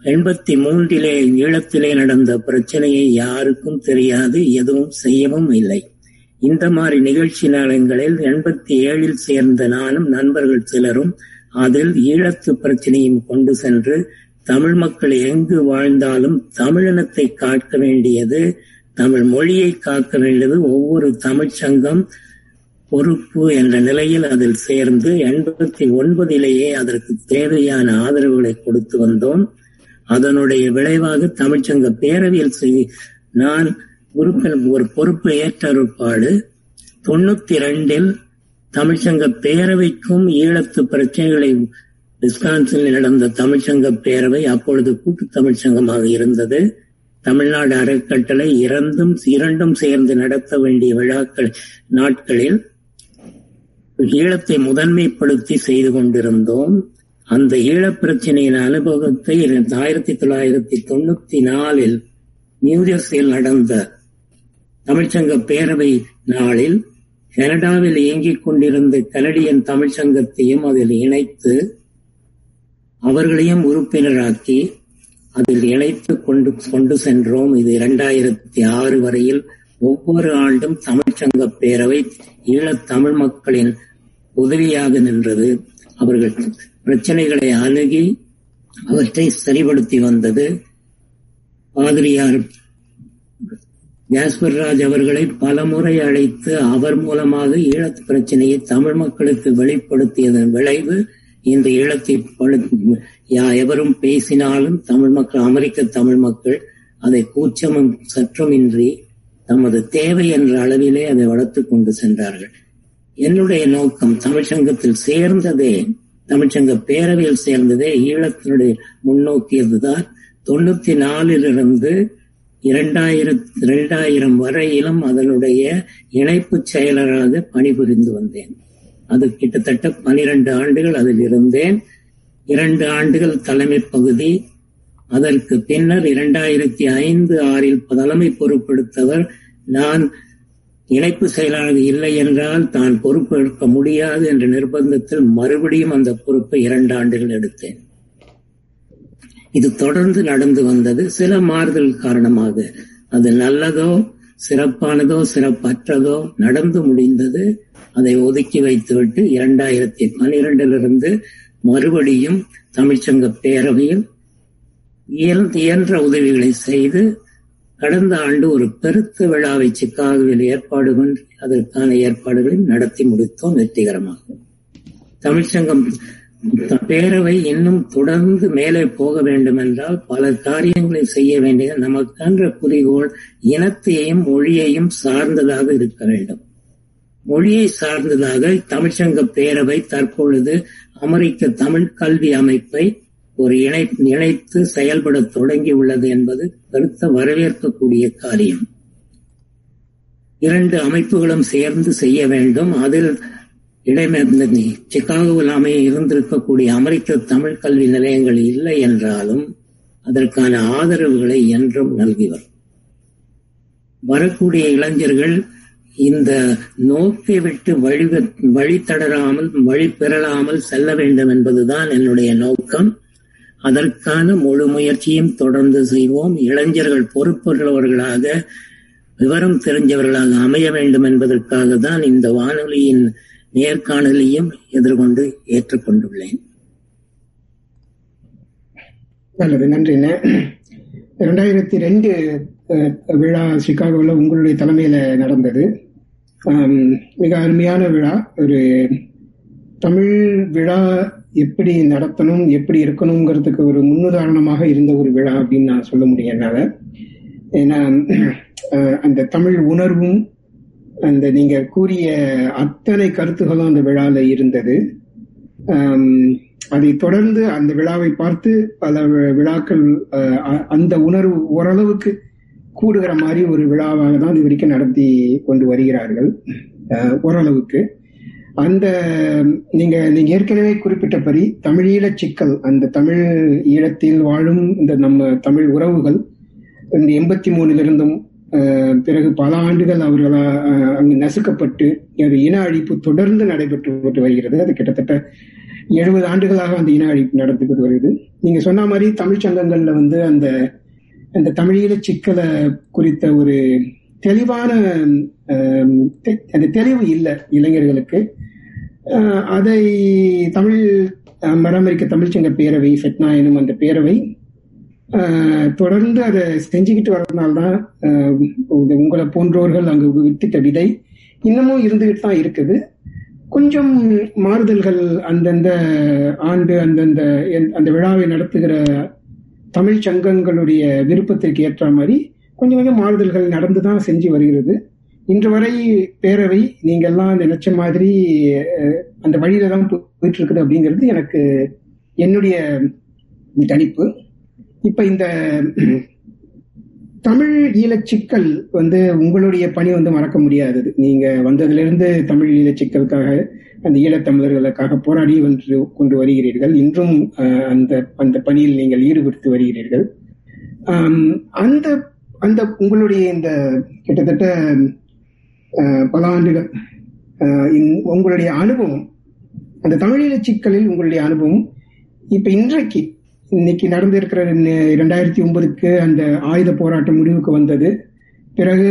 எண்பத்தி மூன்றிலே ஈழத்திலே நடந்த பிரச்சனையை யாருக்கும் தெரியாது எதுவும் செய்யவும் இல்லை. இந்த மாதிரி நிகழ்ச்சி நாளங்களில் எண்பத்தி ஏழில் சேர்ந்த நானும் நண்பர்கள் சிலரும் அதில் ஈழத்து பிரச்சனையும் கொண்டு சென்று தமிழ் மக்கள் எங்கு வாழ்ந்தாலும் தமிழினத்தை காக்க வேண்டியது தமிழ் மொழியை காக்க வேண்டியது ஒவ்வொரு தமிழ்ச் சங்கம் பொறுப்பு என்ற நிலையில் அதில் சேர்ந்து எண்பத்தி ஒன்பதிலேயே அதற்கு தேவையான ஆதரவுகளை கொடுத்து வந்தோம். அதனுடைய விளைவாக தமிழ்ச்சங்க பேரவையில் செய்தி நான் உறுப்பினர் ஒரு பொறுப்பு ஏற்றறுப்பாடு தொண்ணூத்தி ரெண்டில் தமிழ்ச்சங்க பேரவைக்கும் ஈழத்து பிரச்சனைகளை விஸ்கான்சில் நடந்த தமிழ்ச்சங்க பேரவை அப்பொழுது கூட்டு தமிழ்ச்சங்கமாக இருந்தது. தமிழ்நாடு அறக்கட்டளை இரண்டும் இரண்டும் சேர்ந்து நடத்த வேண்டிய விழாக்கள் நாட்களில் ஈழத்தை முதன்மைப்படுத்தி செய்து கொண்டிருந்தோம். அந்த ஈழப் பிரச்சனையின் அனுபவத்தை ஆயிரத்தி தொள்ளாயிரத்தி தொண்ணூத்தி நாலில் நியூஜெர்சியில் நடந்த தமிழ்ச்சங்க பேரவை நாளில் கனடாவில் இயங்கிக் கொண்டிருந்த கனடியன் தமிழ்ச்சங்கத்தையும் அதில் இணைத்து அவர்களையும் உறுப்பினராக்கி அதில் இணைத்து கொண்டு கொண்டு சென்றோம். இது இரண்டாயிரத்தி ஆறு வரையில் ஒவ்வொரு ஆண்டும் தமிழ்ச்சங்க பேரவை ஈழத் தமிழ் மக்களின் உதவியாக நின்றது. அவர்கள் பிரச்சனைகளை அணுகி அவற்றை சரிபடுத்தி வந்தது. பாதிரியார் ஜாஸ்பர்ராஜ் அவர்களை பலமுறை அழைத்து அவர் மூலமாக ஈழத்து பிரச்சனையை தமிழ் மக்களுக்கு வெளிப்படுத்தியதன் விளைவு இந்த ஈழத்தை எவரும் பேசினாலும் தமிழ் மக்கள் அமெரிக்க தமிழ் மக்கள் அதை கூச்சமும் சற்றமின்றி தமது தேவை என்ற அளவிலே அதை வளர்த்து கொண்டு சென்றார்கள். என்னுடைய நோக்கம் தமிழ்ச்சங்கத்தில் சேர்ந்ததே தமிழ்ச்சங்க பேரவையில் சேர்ந்ததே ஈழத்தினுடைய முன்னோக்கியதுதான் தொண்ணூத்தி நாலிலிருந்து இரண்டாயிரத்தி இரண்டாயிரம் வரையிலும் அதனுடைய இணைப்புச் செயலராக பணிபுரிந்து வந்தேன். அது கிட்டத்தட்ட பனிரெண்டு ஆண்டுகள் அதில் இருந்தேன். இரண்டு ஆண்டுகள் தலைமை பகுதி. அதற்கு பின்னர் இரண்டாயிரத்தி ஐந்து ஆறில் தலைமை பொறுப்பெடுத்தவர் நான் இணைப்பு செயலாளர் இல்லை என்றால் தான் பொறுப்பு எடுக்க முடியாது என்ற நிர்பந்தத்தில் மறுபடியும் அந்த பொறுப்பை இரண்டு ஆண்டுகள் எடுத்தேன். இது தொடர்ந்து நடந்து வந்தது சில மாறுதல் காரணமாக. அது நல்லதோ சிறப்பானதோ சிறப்பற்றதோ நடந்து முடிந்தது. அதை ஒதுக்கி வைத்துவிட்டு இரண்டாயிரத்தி பனிரெண்டிலிருந்து மறுபடியும் தமிழ்ச்சங்க பேரவையில் இயன்ற உதவிகளை செய்து கடந்த ஆண்டு ஒரு பெருத்த விழாவை சிக்காகோவில் ஏற்பாடு பண்ணி அதற்கான ஏற்பாடுகளை நடத்தி முடித்தோம் வெற்றிகரமாக. தமிழ்ச்சங்கம் பேரவை இன்னும் தொடர்ந்து மேலே போக வேண்டும் என்றால் பல காரியங்களை செய்ய வேண்டியது நமக்கென்ற குறிகோள் இனத்தையும் மொழியையும் சார்ந்ததாக இருக்க வேண்டும். மொழியை சார்ந்ததாக தமிழ்ச்சங்க பேரவை தற்பொழுது அமெரிக்க தமிழ் கல்வி அமைப்பை ஒரு இணை இணைத்து செயல்பட தொடங்கி உள்ளது என்பது கருத்த வரவேற்கக்கூடிய காரியம். இரண்டு அமைப்புகளும் சேர்ந்து செய்ய வேண்டும். அதில் இடைமே சிகாகோவில் அமைய இருந்திருக்கக்கூடிய அமெரிக்க தமிழ் கல்வி நிலையங்கள் இல்லை என்றாலும் அதற்கான ஆதரவுகளை என்றும் நல்கிவர். வரக்கூடிய இளைஞர்கள் இந்த நோக்கை விட்டு வழி வழி தடராமல் வழி பெறலாமல் செல்ல வேண்டும் என்பதுதான் என்னுடைய நோக்கம். அதற்கான முழு முயற்சியும் தொடர்ந்து செய்வோம். இளைஞர்கள் பொறுப்புள்ளவர்களாக விவரம் தெரிஞ்சவர்களாக அமைய வேண்டும் என்பதற்காக தான் இந்த வானொலியின் நேர்காணலையும் எதிர்கொண்டு ஏற்றுக்கொண்டுள்ளேன். நல்லது நன்றிண்ணே இரண்டாயிரத்தி ரெண்டு விழா சிகாகோவில் உங்களுடைய தலைமையில நடந்தது. மிக அருமையான விழா. ஒரு தமிழ் விழா எப்படி நடத்தணும் எப்படி இருக்கணுங்கிறதுக்கு ஒரு முன்னுதாரணமாக இருந்த ஒரு விழா அப்படின்னு நான் சொல்ல முடியும் என்னால. ஏன்னா அந்த தமிழ் உணர்வும் அந்த நீங்க கூறிய அத்தனை கருத்துகளும் அந்த விழால இருந்தது. அதை தொடர்ந்து அந்த விழாவை பார்த்து பல விழாக்கள் அ- அந்த உணர்வு ஓரளவுக்கு கூடுகிற மாதிரி ஒரு விழாவாக தான் இது வரைக்கும் நடத்தி கொண்டு வருகிறார்கள். ஓரளவுக்கு. அந்த நீங்க நீங்க ஏற்கனவே குறிப்பிட்டபடி தமிழீழச் சிக்கல் அந்த தமிழ் ஈழத்தில் வாழும் இந்த நம்ம தமிழ் உறவுகள் இந்த எண்பத்தி மூணுல இருந்தும் பிறகு பல ஆண்டுகள் அவர்களால் அங்கு நசுக்கப்பட்டு ஒரு இன அழிப்பு தொடர்ந்து நடைபெற்று வருகிறது. அது கிட்டத்தட்ட எழுபது ஆண்டுகளாக அந்த இன அழிப்பு நடந்துகிட்டு வருகிறது. நீங்க சொன்ன மாதிரி தமிழ்ச் சங்கங்கள்ல வந்து அந்த அந்த தமிழீழ சிக்கலை குறித்த ஒரு தெளிவான தெ- அந்த தெளிவு இல்லை இளைஞர்களுக்கு. அதை தமிழ் அஹ், அமெரிக்க தமிழ்ச்சங்க பேரவை ஃபெட்னா எனும் அந்த பேரவை தொடர்ந்து அதை செஞ்சுக்கிட்டு வரதுனால்தான் உங்களை போன்றோர்கள் அங்கு வித்திட்ட விதை இன்னமும் இருந்துகிட்டு தான் இருக்குது. கொஞ்சம் மாறுதல்கள் அந்தந்த ஆண்டு அந்தந்த அந்த விழாவை நடத்துகிற தமிழ் சங்கங்களுடைய விருப்பத்திற்கு ஏற்ற மாதிரி கொஞ்சம் கொஞ்சம் மாறுதல்கள் நடந்து தான் செஞ்சு வருகிறது. இன்று வரை பேரவை நீங்கள்லாம் நினைச்ச மாதிரி அந்த வழியில தான் போ- போயிட்டு இருக்குது அப்படிங்கிறது எனக்கு என்னுடைய கணிப்பு இப்ப இந்த தமிழ் ஈழச்சிக்கல் வந்து உங்களுடைய பணி வந்து மறக்க முடியாதது. நீங்க வந்ததிலிருந்து தமிழ் ஈழச்சிக்கலுக்காக அந்த ஈழத்தமிழர்களுக்காக போராடி வந்து கொண்டு வருகிறீர்கள். இன்றும் அந்த அந்த பணியில் நீங்கள் ஈடுபடுத்தி வருகிறீர்கள். அந்த அந்த உங்களுடைய இந்த கிட்டத்தட்ட பல ஆண்டுகள் உங்களுடைய அனுபவம் அந்த தமிழீழ சிக்கலில் உங்களுடைய அனுபவம் இப்ப இன்றைக்கு இன்னைக்கு நடந்திருக்கிற இரண்டாயிரத்தி ஒன்பதுக்கு அந்த ஆயுத போராட்டம் முடிவுக்கு வந்தது. பிறகு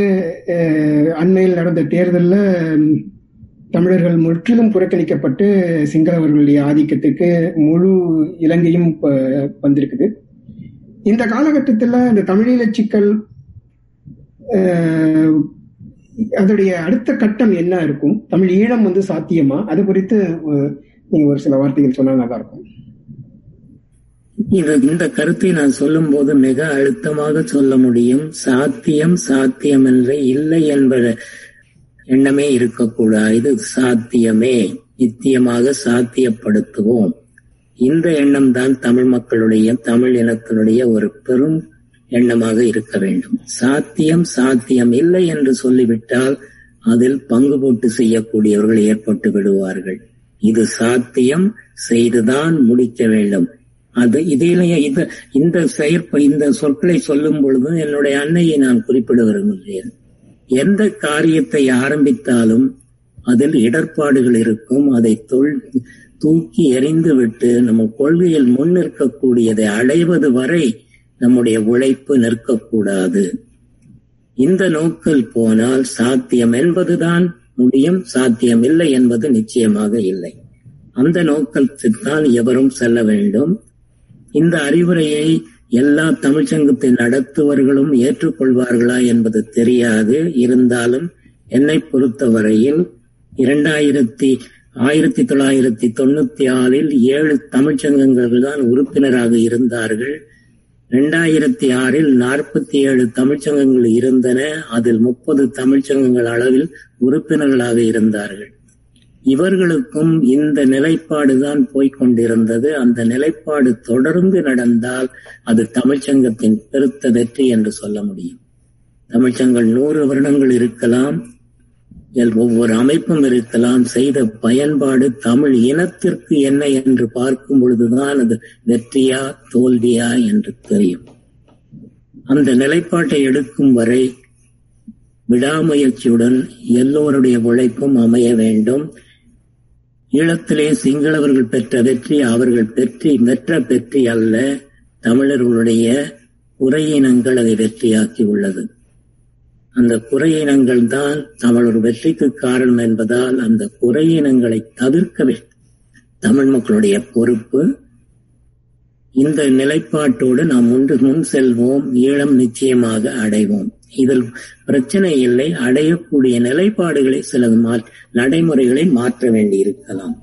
அண்மையில் நடந்த தேர்தலில் தமிழர்கள் முற்றிலும் புறக்கணிக்கப்பட்டு சிங்களவர்களுடைய ஆதிக்கத்துக்கு முழு இலங்கையும் வந்திருக்குது. இந்த காலகட்டத்தில் இந்த தமிழீழ சிக்கல் அதோடைய அடுத்த கட்டம் என்ன இருக்கும்? தமிழ் ஈழம் வந்து சாத்தியமா? அது குறித்து நீங்க ஒரு சில வார்த்தைகள் சொன்னா நல்லா இருக்கும். இது இந்த கருத்தை நான் சொல்லும் போது மிக அழுத்தமாக சொல்ல முடியும். சாத்தியம் சாத்தியம் என்று இல்லை என்பத எண்ணமே இருக்கக்கூடாது. இது சாத்தியமே. நித்தியமாக சாத்தியப்படுத்துவோம். இந்த எண்ணம் தான் தமிழ் மக்களுடைய தமிழ் இனத்தினுடைய ஒரு பெரும் எண்ணமாக இருக்க வேண்டும். சாத்தியம் சாத்தியம் இல்லை என்று சொல்லிவிட்டால் அதில் பங்கு போட்டு செய்யக்கூடியவர்கள் ஏற்பட்டு விடுவார்கள். இது சாத்தியம் செய்துதான் முடிக்க வேண்டும். அது இதிலேயே இந்த இந்த செயற்ப இந்த சொற்களை சொல்லும் பொழுது என்னுடைய அன்னையை நான் குறிப்பிட விரும்புகிறேன். எந்த காரியத்தை ஆரம்பித்தாலும் அதில் இடர்பாடுகள் இருக்கும். அதை தொல் தூக்கி எறிந்துவிட்டு நம்ம கொள்கையில் முன் நிற்கக்கூடியதை அடைவது வரை நம்முடைய உழைப்பு நிற்கக்கூடாது. இந்த நோக்கில் போனால் சாத்தியம் என்பதுதான் முடியும் சாத்தியம் இல்லை என்பது நிச்சயமாக இல்லை. அந்த நோக்கத்திற்கால் எவரும் செல்ல வேண்டும். இந்த அறிவுரையை எல்லா தமிழ்ச்சங்கத்தை நடத்துவர்களும் ஏற்றுக்கொள்வார்களா என்பது தெரியாது. இருந்தாலும் என்னை பொறுத்தவரையில் இரண்டாயிரத்தி ஆயிரத்தி தொள்ளாயிரத்தி தொண்ணூத்தி ஆறில் ஏழு தமிழ்ச்சங்கங்கள் தான் உறுப்பினராக இருந்தார்கள். இரண்டாயிரத்தி ஆறில் நாற்பத்தி ஏழு தமிழ்ச்சங்கங்கள் இருந்தன. அதில் முப்பது தமிழ்ச்சங்கங்கள் அளவில் உறுப்பினர்களாக இருந்தார்கள். இவர்களுக்கும் இந்த நிலைப்பாடுதான் போய்கொண்டிருந்தது அந்த நிலைப்பாடு தொடர்ந்து நடந்தால் அது தமிழ்ச்சங்கத்தின் பெருத்த வெற்றி என்று சொல்ல முடியும். தமிழ்ச்சங்கள் நூறு வருடங்கள் இருக்கலாம் ஒவ்வொரு அமைப்பும் இருக்கலாம் செய்த பயன்பாடு தமிழ் இனத்திற்கு என்ன என்று பார்க்கும் பொழுதுதான் அது வெற்றியா தோல்வியா என்று தெரியும். அந்த நிலைப்பாட்டை எடுக்கும் வரை விடாமுயற்சியுடன் எல்லோருடைய உழைப்பும் அமைய வேண்டும். ஈழத்திலே சிங்களவர்கள் பெற்ற வெற்றி அவர்கள் பெற்றி பெற்ற வெற்றி அல்ல தமிழர்களுடைய குறையினங்கள் அதை வெற்றியாக்கி உள்ளது. அந்த குறையினங்கள் தான் தமிழர் வெற்றிக்கு காரணம் என்பதால் அந்த குறையினங்களை தவிர்க்க வேண்டும். தமிழ் மக்களுடைய பொறுப்பு. இந்த நிலைப்பாட்டோடு நாம் ஒன்று முன் செல்வோம் ஈழம் நிச்சயமாக அடைவோம். இதில் பிரச்சனை இல்லை. அடையக்கூடிய நிலைப்பாடுகளை சில நடைமுறைகளை மாற்ற வேண்டியிருக்கலாம்.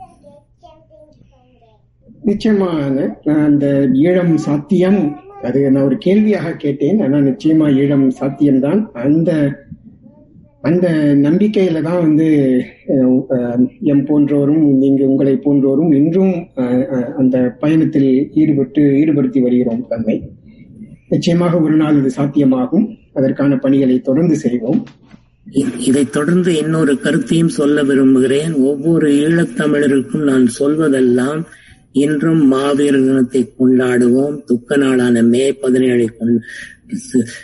நிச்சயமாக அந்த ஈழம் சாத்தியம் அது நான் ஒரு கேள்வியாக கேட்டேன். ஆனா நிச்சயமா ஈழம் சாத்தியம்தான். அந்த அந்த நம்பிக்கையில தான் வந்து எம் போன்றோரும் நீங்க உங்களை போன்றோரும் இன்றும் அந்த பயணத்தில் ஈடுபட்டு ஈடுபடுத்தி வருகிறோம் தன்னை. நிச்சயமாக ஒரு நாள் இது சாத்தியமாகும். அதற்கான பணிகளை தொடர்ந்து செய்வோம். இதை தொடர்ந்து இன்னொரு கருத்தையும் சொல்ல விரும்புகிறேன். ஒவ்வொரு ஈழத்தமிழருக்கும் நான் சொல்வதெல்லாம் இன்றும் மாவீரர் தினத்தை கொண்டாடுவோம். துக்க நாளான மே பதினேழை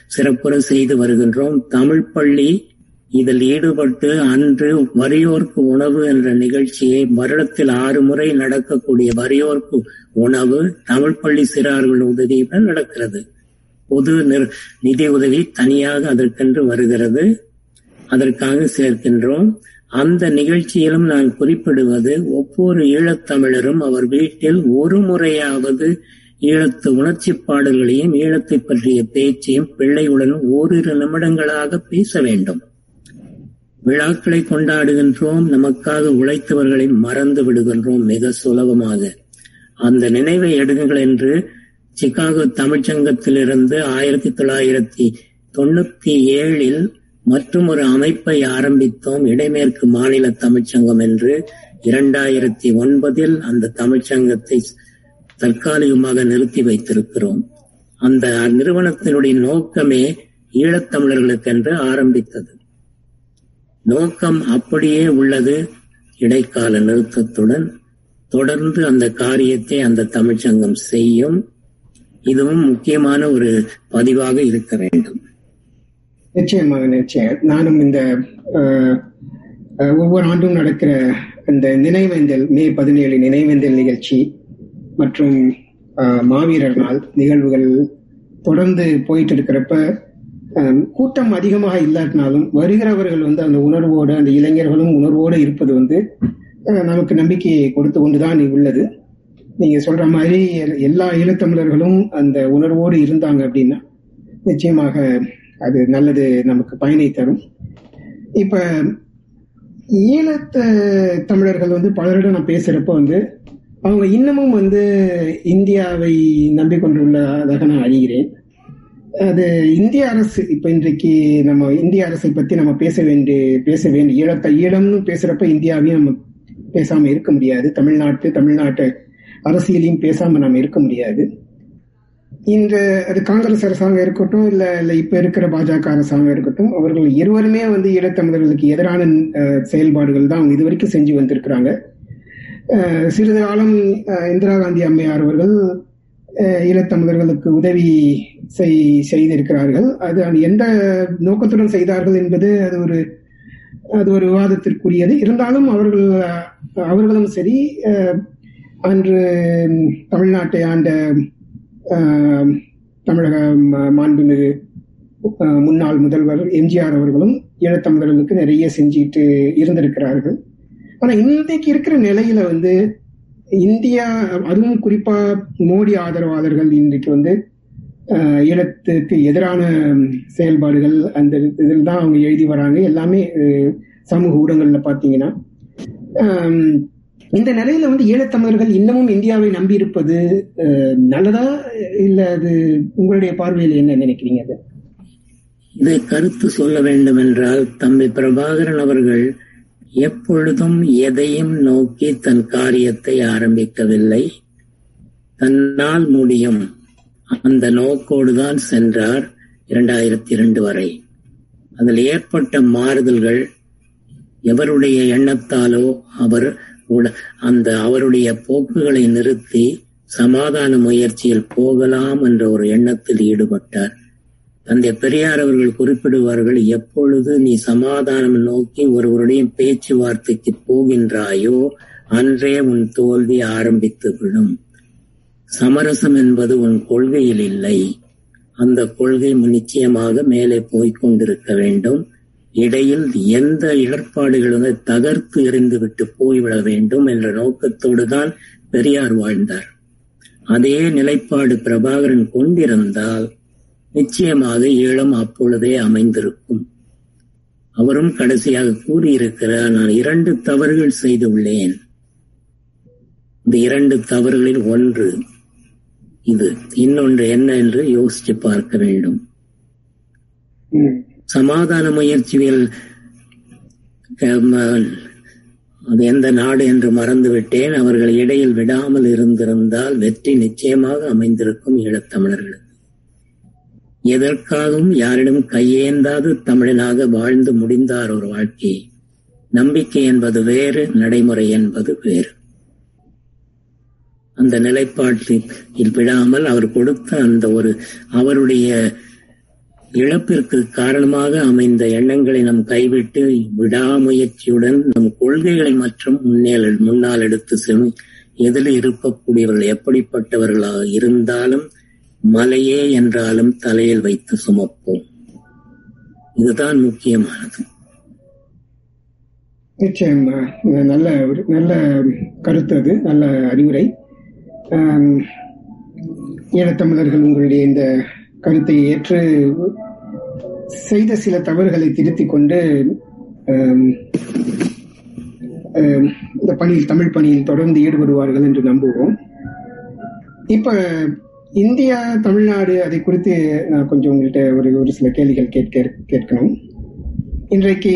சிறப்புற செய்து வருகின்றோம். தமிழ் பள்ளி இதில் ஈடுபட்டு அன்று வரியோர்க்கு உணவு என்ற நிகழ்ச்சியை வருடத்தில் ஆறு முறை நடக்கக்கூடிய வரியோர்க்கு உணவு தமிழ் பள்ளி சிறார்கள் உதவியுடன் நடக்கிறது. பொது நிதி உதவி தனியாக அதற்கென்று வருகிறது. அதற்காக சேர்க்கின்றோம். அந்த நிகழ்ச்சியிலும் நான் குறிப்பிடுவது ஒவ்வொரு ஈழத்தமிழரும் அவர் வீட்டில் ஒரு முறையாவது ஈழத்து உணர்ச்சி பாடல்களையும் ஈழத்தை பற்றிய பேச்சையும் பிள்ளையுடன் ஓரிரு நிமிடங்களாக பேச வேண்டும். விழாக்களை கொண்டாடுகின்றோம். நமக்காக உழைத்தவர்களை மறந்து விடுகின்றோம். மிக சுலபமாக. அந்த நினைவை எடுங்கள் என்று சிகாகோ தமிழ்ச்சங்கத்திலிருந்து ஆயிரத்தி தொள்ளாயிரத்தி தொண்ணூத்தி ஏழில் மற்றும் ஒரு அமைப்பை ஆரம்பித்தோம் இடைமேற்கு மாநில தமிழ்ச்சங்கம் என்று. இரண்டாயிரத்தி ஒன்பதில் அந்த தமிழ்ச்சங்கத்தை தற்காலிகமாக நிறுத்தி வைத்திருக்கிறோம். அந்த நிறுவனத்தினுடைய நோக்கமே ஈழத்தமிழர்களுக்கென்று ஆரம்பித்தது. நோக்கம் அப்படியே உள்ளது. இடைக்கால நிறுத்தத்துடன் தொடர்ந்து அந்த காரியத்தை அந்த தமிழ்ச்சங்கம் செய்யும். இதுவும் முக்கியமான ஒரு பதிவாக இருக்க வேண்டும். நிச்சயமாக நிச்சயம். நானும் இந்த ஒவ்வொரு ஆண்டும் நடக்கிற இந்த நினைவேந்தல் மே பதினேழு நினைவேந்தல் நிகழ்ச்சி மற்றும் மாவீரர் நாள் நிகழ்வுகள் தொடர்ந்து போயிட்டு இருக்கிறப்ப கூட்டம் அதிகமாக இல்லாட்டினாலும் வருகிறவர்கள் வந்து அந்த உணர்வோடு அந்த இளைஞர்களும் உணர்வோடு இருப்பது வந்து நமக்கு நம்பிக்கையை கொடுத்து கொண்டுதான் உள்ளது நீங்க சொல்ற மாதிரி எல்லா ஈழத்தமிழர்களும் அந்த உணர்வோடு இருந்தாங்க அப்படின்னா நிச்சயமாக அது நல்லது நமக்கு பயனை தரும். இப்ப ஈழத்த தமிழர்கள் வந்து பலரிடம் நான் பேசுறப்ப வந்து அவங்க இன்னமும் வந்து இந்தியாவை நம்பிக்கொண்டுள்ளதாக நான் அறிகிறேன் அது இந்திய அரசு இப்ப இன்றைக்கு நம்ம இந்திய அரசை பத்தி நம்ம பேச வேண்டிய பேச வேண்டிய ஈழத்த ஈழம்னு பேசுறப்ப இந்தியாவையும் நம்ம பேசாம இருக்க முடியாது. தமிழ்நாட்டு தமிழ்நாட்டை அரசியலையும் பேசாம நம்ம இருக்க முடியாது. இந்த அது காங்கிரஸ் அரசாங்கம் இருக்கட்டும் இல்ல இல்ல இப்ப இருக்கிற பாஜக அரசாங்கம் இருக்கட்டும் அவர்கள் இருவருமே வந்து ஈழத்தமிழர்களுக்கு எதிரான செயல்பாடுகள் தான் அவங்க இதுவரைக்கும் செஞ்சு வந்திருக்கிறாங்க. சிறிது காலம் இந்திரா காந்தி அம்மையார் அவர்கள் ஈழத்தமிழர்களுக்கு உதவி செய்திருக்கிறார்கள். அது எந்த நோக்கத்துடன் செய்தார்கள் என்பது அது ஒரு அது ஒரு விவாதத்திற்குரியது. இருந்தாலும் அவர்கள் அவர்களும் சரி அன்று தமிழ்நாட்டை ஆண்ட தமிழக மாண்புமிகு முன்னாள் முதல்வர் எம்ஜிஆர் அவர்களும் ஈழத்தமிழர்களுக்கு நிறைய செஞ்சிட்டு இருந்திருக்கிறார்கள். ஆனா இன்றைக்கு இருக்கிற நிலையில வந்து இந்தியா அதுவும் குறிப்பா மோடி ஆதரவாளர்கள் இன்றைக்கு வந்து ஈழத்துக்கு எதிரான செயல்பாடுகள் அந்த இதில் தான் அவங்க எழுதி வராங்க. எல்லாமே சமூக ஊடகங்கள்ல பாத்தீங்கன்னா இந்த நிலையில வந்து ஈழத்தமிழர்கள் இன்னமும் இந்தியாவை நம்பி இருப்பது நல்லதா இல்ல அது உங்களுடைய பார்வையில் என்ன நினைக்கிறீங்க அது? இதை கருத்து சொல்ல வேண்டும் என்றால் தம்பி பிரபாகரன் அவர்கள் எப்பொழுதும் எதையும் நோக்கி தன் காரியத்தை ஆரம்பிக்கவில்லை. தன்னால் முடியும் அந்த நோக்கோடுதான் சென்றார் இரண்டாயிரத்தி இரண்டு வரை. அதில் ஏற்பட்ட மாறுதல்கள் எவருடைய எண்ணத்தாலோ அவர் அந்த அவருடைய போக்குகளை நிறுத்தி சமாதான முயற்சியில் போகலாம் என்ற ஒரு எண்ணத்தில் ஈடுபட்டார். தந்தை பெரியார் அவர்கள் குறிப்பிடுவார்கள் எப்பொழுது நீ சமாதானம் நோக்கி ஒருவருடைய பேச்சுவார்த்தைக்கு போகின்றாயோ அன்றே உன் தோல்வி ஆரம்பித்து விடும். சமரசம் என்பது உன் கொள்கையில் இல்லை. அந்த கொள்கை நிச்சயமாக மேலே போய்க் கொண்டிருக்க வேண்டும். இடையில் எந்த இடர்பாடுகளும் தகர்த்து எறிந்துவிட்டு போய்விட வேண்டும் என்ற நோக்கத்தோடு தான் பெரியார் வாழ்ந்தார். அதே நிலைப்பாடு பிரபாகரன் கொண்டிருந்தால் நிச்சயமாக ஈழம் அப்பொழுதே அமைந்திருக்கும். அவரும் கடைசியாக கூறியிருக்கிறார் நான் இரண்டு தவறுகள் செய்துள்ளேன். இந்த இரண்டு தவறுகளில் ஒன்று இது. இன்னொன்று என்ன என்று யோசிச்சு பார்க்க வேண்டும். சமாதான முயற்சியில் அது எந்த நாடு என்று மறந்துவிட்டேன். அவர்கள் இடையில் விடாமல் இருந்திருந்தால் வெற்றி நிச்சயமாக அமைந்திருக்கும் ஈழத்தமிழர்களுக்கு எதற்காகவும் யாரிடம் கையேந்தாது தமிழனாக வாழ்ந்து முடிந்தார் ஒரு வாழ்க்கை. நம்பிக்கை என்பது வேறு நடைமுறை என்பது வேறு. அந்த நிலைப்பாட்டில் விடாமல் அவர் கொடுத்த அந்த ஒரு அவருடைய இழப்பிற்கு காரணமாக அமைந்த எண்ணங்களை நம் கைவிட்டு விடாமுயற்சியுடன் நம் கொள்கைகளை மற்றும் முன்னேல் முன்னால் எடுத்து செல்லும் எதில் இருக்கக்கூடியவர்கள் எப்படிப்பட்டவர்களாக இருந்தாலும் மலையே என்றாலும் தலையில் வைத்து சுமப்போம். இதுதான் முக்கியமானது. நிச்சயம் நல்ல ஒரு நல்ல கருத்து அது நல்ல அறிவுரை. ஈழத்தமிழர்கள் உங்களுடைய இந்த கருத்தை ஏற்று செய்த சில தவறுகளை திருத்திக் கொண்டு இந்த பணியில் தமிழ் பணியில் தொடர்ந்து ஈடுபடுவார்கள் என்று நம்புவோம். இப்ப இந்தியா தமிழ்நாடு அதை குறித்து நான் கொஞ்சம் உங்கள்கிட்ட ஒரு ஒரு சில கேள்விகள் கேட்க கேட்கணும். இன்றைக்கு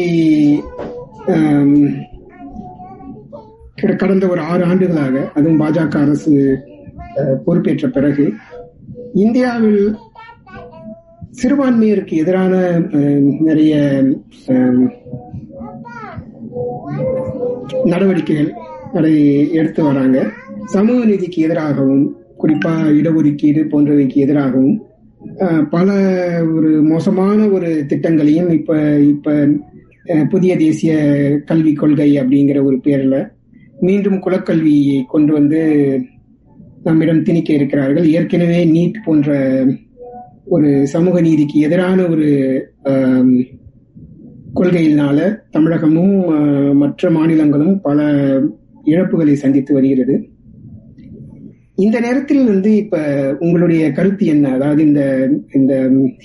கடந்த ஒரு ஆறு ஆண்டுகளாக அதுவும் பாஜக அரசு பொறுப்பேற்ற பிறகு இந்தியாவில் சிறுபான்மையருக்கு எதிரான நிறைய நடவடிக்கைகள் அதை எடுத்து வராங்க. சமூக நீதிக்கு எதிராகவும் குறிப்பா இடஒதுக்கீடு போன்றவைக்கு எதிராகவும் பல ஒரு மோசமான ஒரு திட்டங்களையும் இப்ப இப்ப புதிய தேசிய கல்விக் கொள்கை அப்படிங்கிற ஒரு பேர்ல மீண்டும் குலக்கல்வியை கொண்டு வந்து நம்மிடம் திணிக்க இருக்கிறார்கள். ஏற்கனவே நீட் போன்ற ஒரு சமூக நீதிக்கு எதிரான ஒரு கொள்கையினால தமிழகமும் மற்ற மாநிலங்களும் பல இழப்புகளை சந்தித்து வருகிறது. இந்த நேரத்தில் வந்து இப்ப உங்களுடைய கருத்து என்ன? அதாவது இந்த இந்த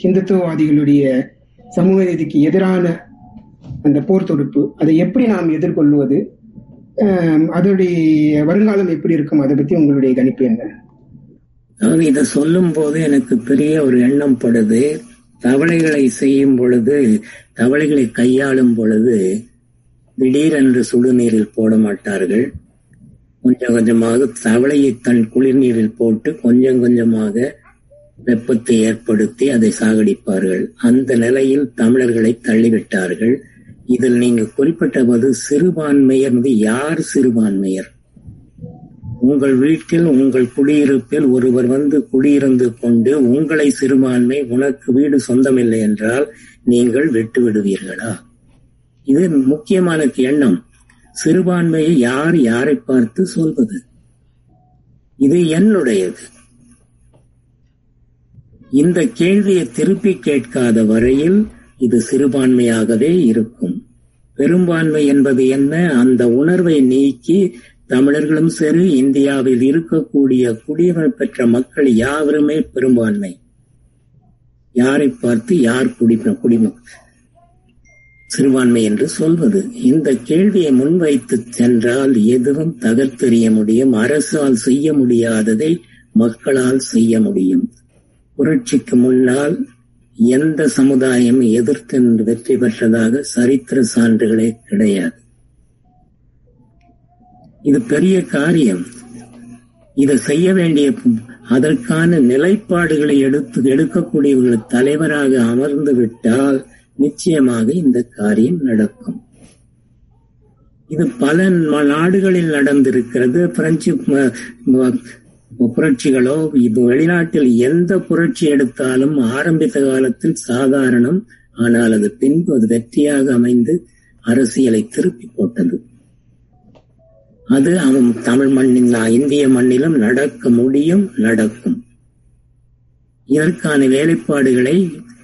இந்துத்துவவாதிகளுடைய சமூக நீதிக்கு எதிரான அந்த போர் தொடுப்பு அதை எப்படி நாம் எதிர்கொள்வது? அதோடைய வருங்காலம் எப்படி இருக்கும்? அதை பத்தி உங்களுடைய கணிப்பு என்ன? அதாவது இதை சொல்லும் போது எனக்கு பெரிய ஒரு எண்ணம் படுது. தவளைகளை செய்யும் பொழுது தவளைகளை கையாளும் பொழுது திடீரென்று சுடுநீரில் போட மாட்டார்கள். கொஞ்சம் கொஞ்சமாக தவளையை தன் குளிர்நீரில் போட்டு கொஞ்சம் கொஞ்சமாக வெப்பத்தை ஏற்படுத்தி அதை சாகடிப்பார்கள். அந்த நிலையில் தமிழர்களை தள்ளிவிட்டார்கள். இதில் நீங்க குறிப்பிட்டபோது சிறுபான்மையர் யார் சிறுபான்மையர்? உங்கள் வீட்டில் உங்கள் குடியிருப்பில் ஒருவர் வந்து குடியிருந்து கொண்டு உங்களை சிறுபான்மை உனக்கு வீடு சொந்தமில்லை என்றால் நீங்கள் விட்டு விடுவீர்களா? இது முக்கியமான எண்ணம். சிறுபான்மையை யார் யாரை பார்த்து சொல்வது? இது என்னுடையது. இந்த கேள்வியை திருப்பி கேட்காத வரையில் இது சிறுபான்மையாகவே இருக்கும். பெரும்பான்மை என்பது என்ன? அந்த உணர்வை நீக்கி தமிழர்களும் சரி இந்தியாவில் இருக்கக்கூடிய குடியுரிமை பெற்ற மக்கள் யாவருமே பெரும்பான்மை. யாரை பார்த்து யார் குடி குடிமக்கள் சிறுபான்மை என்று சொல்வது? இந்த கேள்வியை முன்வைத்து சென்றால் எதுவும் தகர்த்தெறிய முடியும் அரசால் செய்ய முடியாததை மக்களால் செய்ய முடியும். புரட்சிக்கு முன்னால் எந்த சமுதாயம் எதிர்த்து வெற்றி பெற்றதாக சரித்திர சான்றுகளே கிடையாது. இது பெரிய காரியம். இதை செய்ய வேண்டிய அதற்கான நிலைப்பாடுகளை எடுத்து எடுக்கக்கூடியவர்கள் தலைவராக அமர்ந்து விட்டால் நிச்சயமாக இந்த காரியம் நடக்கும். இது பல நாடுகளில் நடந்திருக்கிறது. பிரெஞ்சு புரட்சிகளோ இது வெளிநாட்டில் எந்த புரட்சி எடுத்தாலும் ஆரம்பித்த காலத்தில் சாதாரணம். ஆனால் அது பின்பு அது வெற்றியாக அமைந்து அரசியலை திருப்பி போட்டது. அது அவன் தமிழ் மண்ணின் இந்திய மண்ணிலும் நடக்க முடியும் நடக்கும். இதற்கான வேலைப்பாடுகளை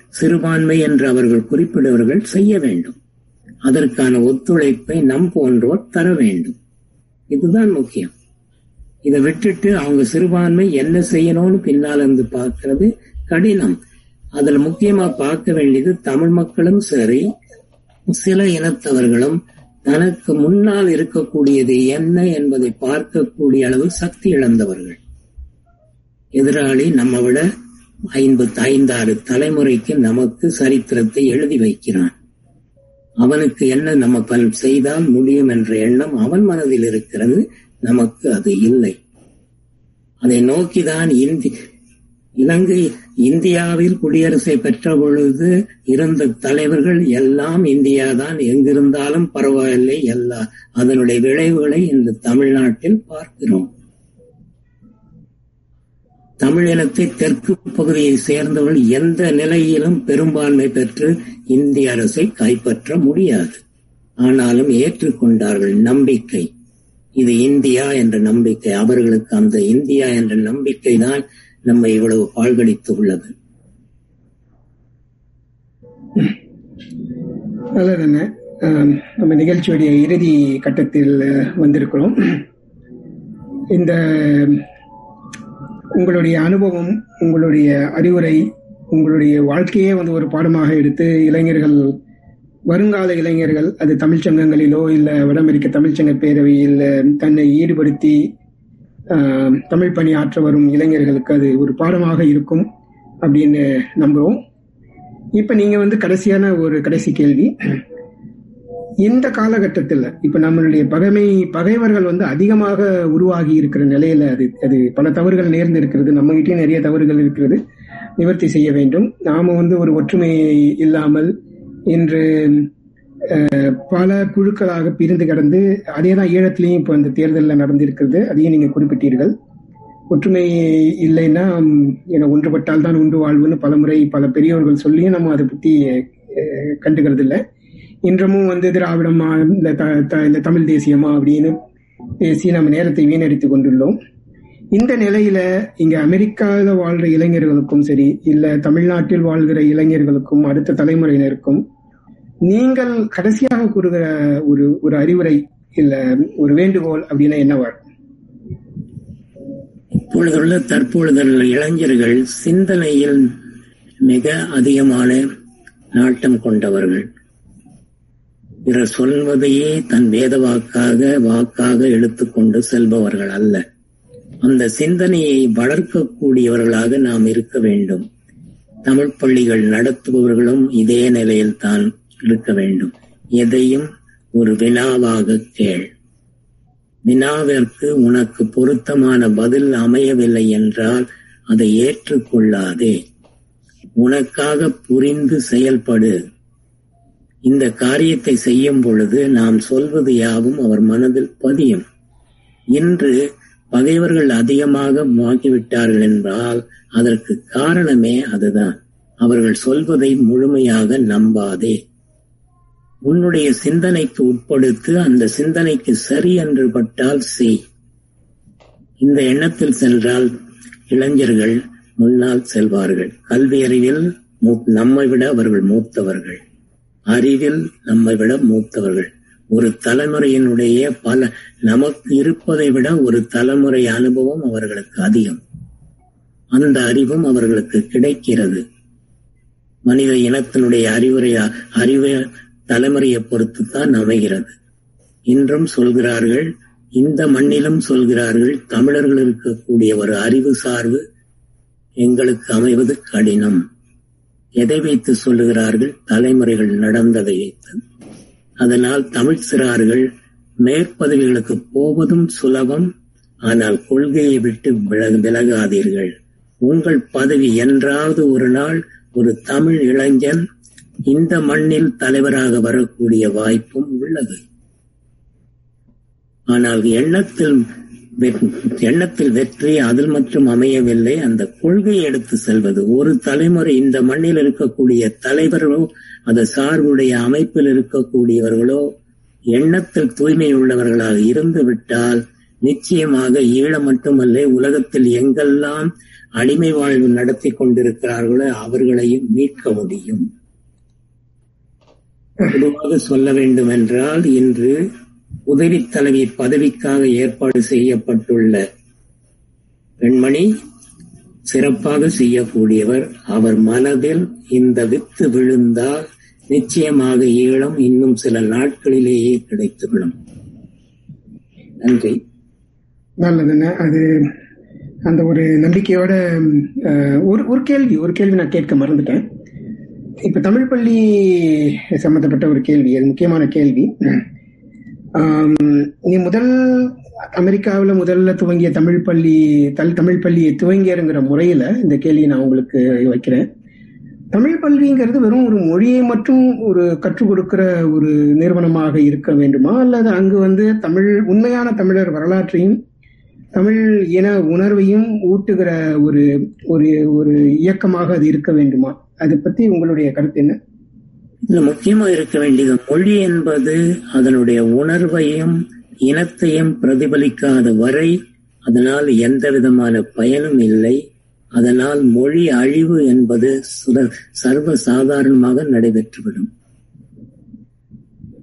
சிறுபான்மை என்று அவர்கள் குறிப்பிடுவர்கள் செய்ய வேண்டும். அதற்கான ஒத்துழைப்பை நம் போன்றோர் தர வேண்டும். இதுதான் முக்கியம். இதை விட்டுட்டு அவங்க சிறுபான்மை என்ன செய்யணும்னு பின்னால் இருந்து பார்க்கறது கடினம். அதில் முக்கியமா பார்க்க வேண்டியது தமிழ் மக்களும் சரி சில இனத்தவர்களும் தனக்கு முன்னால் இருக்கக்கூடியது என்ன என்பதை பார்க்கக்கூடிய அளவு சக்தி இழந்தவர்கள். எதிராளி நம்ம விட ஐம்பத்தி ஐந்தாறு தலைமுறைக்கு நமக்கு சரித்திரத்தை எழுதி வைக்கிறான். அவனுக்கு என்ன நம்ம பல் செய்தால் முடியும் என்ற எண்ணம் அவன் மனதில் இருக்கிறது நமக்கு அது இல்லை. அதை நோக்கிதான் இந்தி இலங்கை இந்தியாவில் குடியரசை பெற்ற பொழுது இருந்த தலைவர்கள் எல்லாம் இந்தியாதான் எங்கிருந்தாலும் பரவாயில்லை எல்லா. அதனுடைய விளைவுகளை இந்த தமிழ்நாட்டில் பார்க்கிறோம். தமிழினத்தை தெற்கு பகுதியை சேர்ந்தவர்கள் எந்த நிலையிலும் பெரும்பான்மை பெற்று இந்திய அரசை கைப்பற்ற முடியாது. ஆனாலும் ஏற்றுக்கொண்டார்கள் நம்பிக்கை. இது இந்தியா என்ற நம்பிக்கை. அவர்களுக்கு அந்த இந்தியா என்ற நம்பிக்கை தான் நம்மை இவ்வளவு பாழ்கடித்து உள்ளது. நல்லதுண்ண நம்ம நிகழ்ச்சியுடைய இறுதி கட்டத்தில் வந்திருக்கிறோம். இந்த உங்களுடைய அனுபவம் உங்களுடைய அறிவுரை உங்களுடைய வாழ்க்கையே வந்து ஒரு பாடமாக எடுத்து இளைஞர்கள் வருங்கால இளைஞர்கள் அது தமிழ்ச்சங்கங்களிலோ இல்ல வட அமெரிக்க தமிழ்ச்சங்க பேரவையில் தன்னை ஈடுபடுத்தி தமிழ் பணி ஆற்ற வரும் இளைஞர்களுக்கு அது ஒரு பாடமாக இருக்கும் அப்படின்னு நம்புறோம். இப்ப நீங்க வந்து கடைசியான ஒரு கடைசி கேள்வி. இந்த காலகட்டத்தில் இப்ப நம்மளுடைய பகைமை பகைவர்கள் வந்து அதிகமாக உருவாகி இருக்கிற நிலையில அது அது பல தவறுகள் நேர்ந்து இருக்கிறது. நம்மகிட்டயும் நிறைய தவறுகள் இருக்கிறது. நிவர்த்தி செய்ய வேண்டும். நாம வந்து ஒரு ஒற்றுமை இல்லாமல் இன்று பல குழுக்களாக பிரிந்து கடந்து அதே தான் ஈழத்திலையும் இப்போ இந்த தேர்தலில் நடந்திருக்கிறது. அதையும் நீங்க குறிப்பிட்டீர்கள். ஒற்றுமை இல்லைன்னா என ஒன்றுபட்டால் தான் உண்டு வாழ்வுன்னு பல முறை பல பெரியவர்கள் சொல்லியும் நம்ம அதை பத்தி கண்டுக்கிறது இல்லை இன்றமும் வந்து திராவிடமா இந்த இந்த தமிழ் தேசியமா அப்படின்னு பேசி நம்ம நேரத்தை வீணடித்துக் கொண்டுள்ளோம். இந்த நிலையில இங்க அமெரிக்காவில் வாழ்ற இளைஞர்களுக்கும் சரி இல்ல தமிழ்நாட்டில் வாழ்கிற இளைஞர்களுக்கும் அடுத்த தலைமுறையினருக்கும் நீங்கள் கடைசியாக கூறுகிற ஒரு ஒரு அறிவுரை இல்ல ஒரு வேண்டுகோள் அப்படின்னா என்னவா இப்பொழுதுள்ள தற்பொழுதுள்ள இளைஞர்கள் சிந்தனையில் மிக அதிகமான நாட்டம் கொண்டவர்கள். பிறர் சொல்வதையே தன் வேத வாக்காக வாக்காக எடுத்துக்கொண்டு செல்பவர்கள் அல்ல. அந்த சிந்தனையை வளர்க்கக்கூடியவர்களாக நாம் இருக்க வேண்டும். தமிழ் பள்ளிகள் நடத்துபவர்களும் இதே நிலையில் தான் இருக்க வேண்டும். எதையும் ஒரு வினாவாக கேள். வினாவிற்கு உனக்கு பொருத்தமான பதில் அமையவில்லை என்றால் அதை ஏற்றுக்கொள்ளாதே உனக்காக புரிந்து செயல்படு. இந்த காரியத்தை செய்யும் பொழுது நாம் சொல்வது யாவும் அவர் மனதில் பதியும். இன்று பகைவர்கள் அதிகமாக ஆகிவிட்டார்கள் என்றால் அதற்கு காரணமே அதுதான். அவர்கள் சொல்வதை முழுமையாக நம்பாதே. உன்னுடைய சிந்தனைக்கு உட்படுத்து அந்த சிந்தனைக்கு சரி என்று பட்டால் செய். இந்த எண்ணத்தில் சென்றால் இளைஞர்கள் முன்னால் செல்வார்கள். கல்வி அறிவில் நம்மை விட அவர்கள் மூத்தவர்கள். அறிவில் நம்மை விட மூத்தவர்கள். ஒரு தலைமுறையினுடைய பல நமக்கு இருப்பதை விட ஒரு தலைமுறை அனுபவம் அவர்களுக்கு அதிகம். அந்த அறிவும் அவர்களுக்கு கிடைக்கிறது. மனித இனத்தினுடைய அறிவுரையா அறிவு தலைமுறையை பொறுத்து தான் அமைகிறது. இன்றும் சொல்கிறார்கள் இந்த மண்ணிலும் சொல்கிறார்கள் தமிழர்கள் இருக்கக்கூடிய ஒரு அறிவு சார்பு எங்களுக்கு அமைவது கடினம். எதை வைத்து சொல்லுகிறார்கள் தலைமுறைகள் நடந்ததை வைத்து. அதனால் தமிழ் சிறார்கள் மேற்பதவிகளுக்கு போவதும் சுலபம் ஆனால் கொள்கையை விட்டு விலக விலகாதீர்கள். உங்கள் பதவி என்றாவது ஒரு நாள் ஒரு தமிழ் இளைஞன் இந்த மண்ணில் தலைவராக வரக்கூடிய வாய்ப்பும் உள்ளது. ஆனால் எண்ணத்தில் எண்ணத்தில் வெற்றி அதில் மட்டும் அமையவில்லை. அந்த கொள்கையை எடுத்து செல்வது ஒரு தலைமுறை இந்த மண்ணில் இருக்கக்கூடிய தலைவர்களோ அந்த சார்புடைய அமைப்பில் இருக்கக்கூடியவர்களோ எண்ணத்தில் தூய்மை உள்ளவர்களாக இருந்து விட்டால் நிச்சயமாக ஈழம் மட்டுமல்ல உலகத்தில் எங்கெல்லாம் அடிமை வாழ்வு நடத்தி கொண்டிருக்கிறார்களோ அவர்களையும் மீட்க முடியும். பொதுவாக சொல்ல வேண்டும் என்றால் இன்று உதவி தலைவி பதவிக்காக ஏற்பாடு செய்யப்பட்டுள்ள பெண்மணி சிறப்பாக செய்யக்கூடியவர். அவர் மனதில் இந்த வித்து விழுந்தால் நிச்சயமாக ஈழம் இன்னும் சில நாட்களிலேயே கிடைத்துவிடும். நன்றி. நல்லதுண்ணா அது அந்த ஒரு நம்பிக்கையோட ஒரு ஒரு கேள்வி ஒரு கேள்வி நான் கேட்க மறந்துட்டேன். இப்ப தமிழ் பள்ளி சம்பந்தப்பட்ட ஒரு கேள்வி அது முக்கியமான கேள்வி. நீ முதல் அமெரிக்காவில் முதல்ல துவங்கிய தமிழ் பள்ளி தல் தமிழ் பள்ளியை துவங்கியருங்கிற முறையில இந்த கேள்வியை நான் உங்களுக்கு வைக்கிறேன். தமிழ் பள்ளிங்கிறது வெறும் ஒரு மொழியை மட்டும் ஒரு கற்றுக் கொடுக்கிற ஒரு நிறுவனமாக இருக்க வேண்டுமா? அல்லது அங்கு வந்து தமிழ் உண்மையான தமிழர் வரலாற்றையும் தமிழ் இன உணர்வையும் ஊட்டுகிற ஒரு ஒரு ஒரு இயக்கமாக அது இருக்க வேண்டுமா? அதை பத்தி உங்களுடைய கருத்து என்ன? இதுல முக்கியமா இருக்க வேண்டியது மொழி என்பது அதனுடைய உணர்வையும் இனத்தையும் பிரதிபலிக்காத வரை அதனால் எந்த விதமான பயனும் இல்லை. அதனால் மொழி அழிவு என்பது சர்வ சாதாரணமாக நடைபெற்றுவிடும்.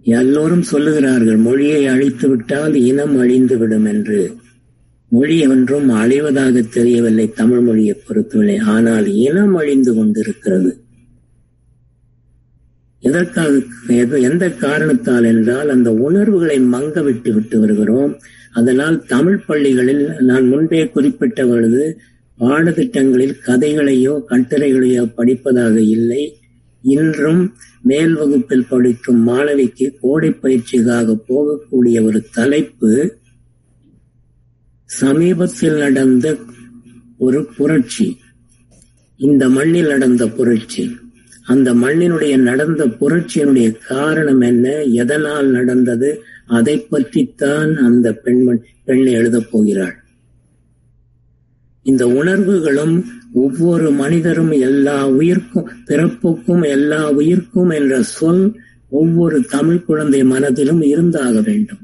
எல்லோரும் சொல்லுகிறார்கள் மொழியை அழித்து விட்டால் இனம் அழிந்துவிடும் என்று. மொழி ஒன்றும் அழிவதாக தெரியவில்லை தமிழ் மொழியை பொறுத்தவரை. ஆனால் இனம் அழிந்து கொண்டிருக்கிறது. எதற்காக எது- எந்த காரணத்தால் என்றால் அந்த உணர்வுகளை மங்க விட்டு விட்டு வருகிறோம். அதனால் தமிழ் பள்ளிகளில் நான் முன்பே குறிப்பிட்ட பொழுது பாடத்திட்டங்களில் கதைகளையோ கட்டுரைகளையோ படிப்பதாக இல்லை. இன்றும் மேல் வகுப்பில் படிக்கும் மாணவிக்கு கோடை பயிற்சிக்காக போகக்கூடிய ஒரு தலைப்பு சமீபத்தில் நடந்த ஒரு புரட்சி. இந்த மண்ணில் நடந்த புரட்சி. அந்த மண்ணினுடைய நடந்த புரட்சியினுடைய காரணம் என்ன? எதனால் நடந்தது? அதை பற்றித்தான் அந்த பெண்மண் பெண் எழுதப் போகிறாள். இந்த உணர்வுகளும் ஒவ்வொரு மனிதரும் எல்லா உயிர்க்கும் பிறப்புக்கும் எல்லா உயிர்க்கும் என்ற சொல் ஒவ்வொரு தமிழ் குழந்தை மனதிலும் இருந்தாக வேண்டும்.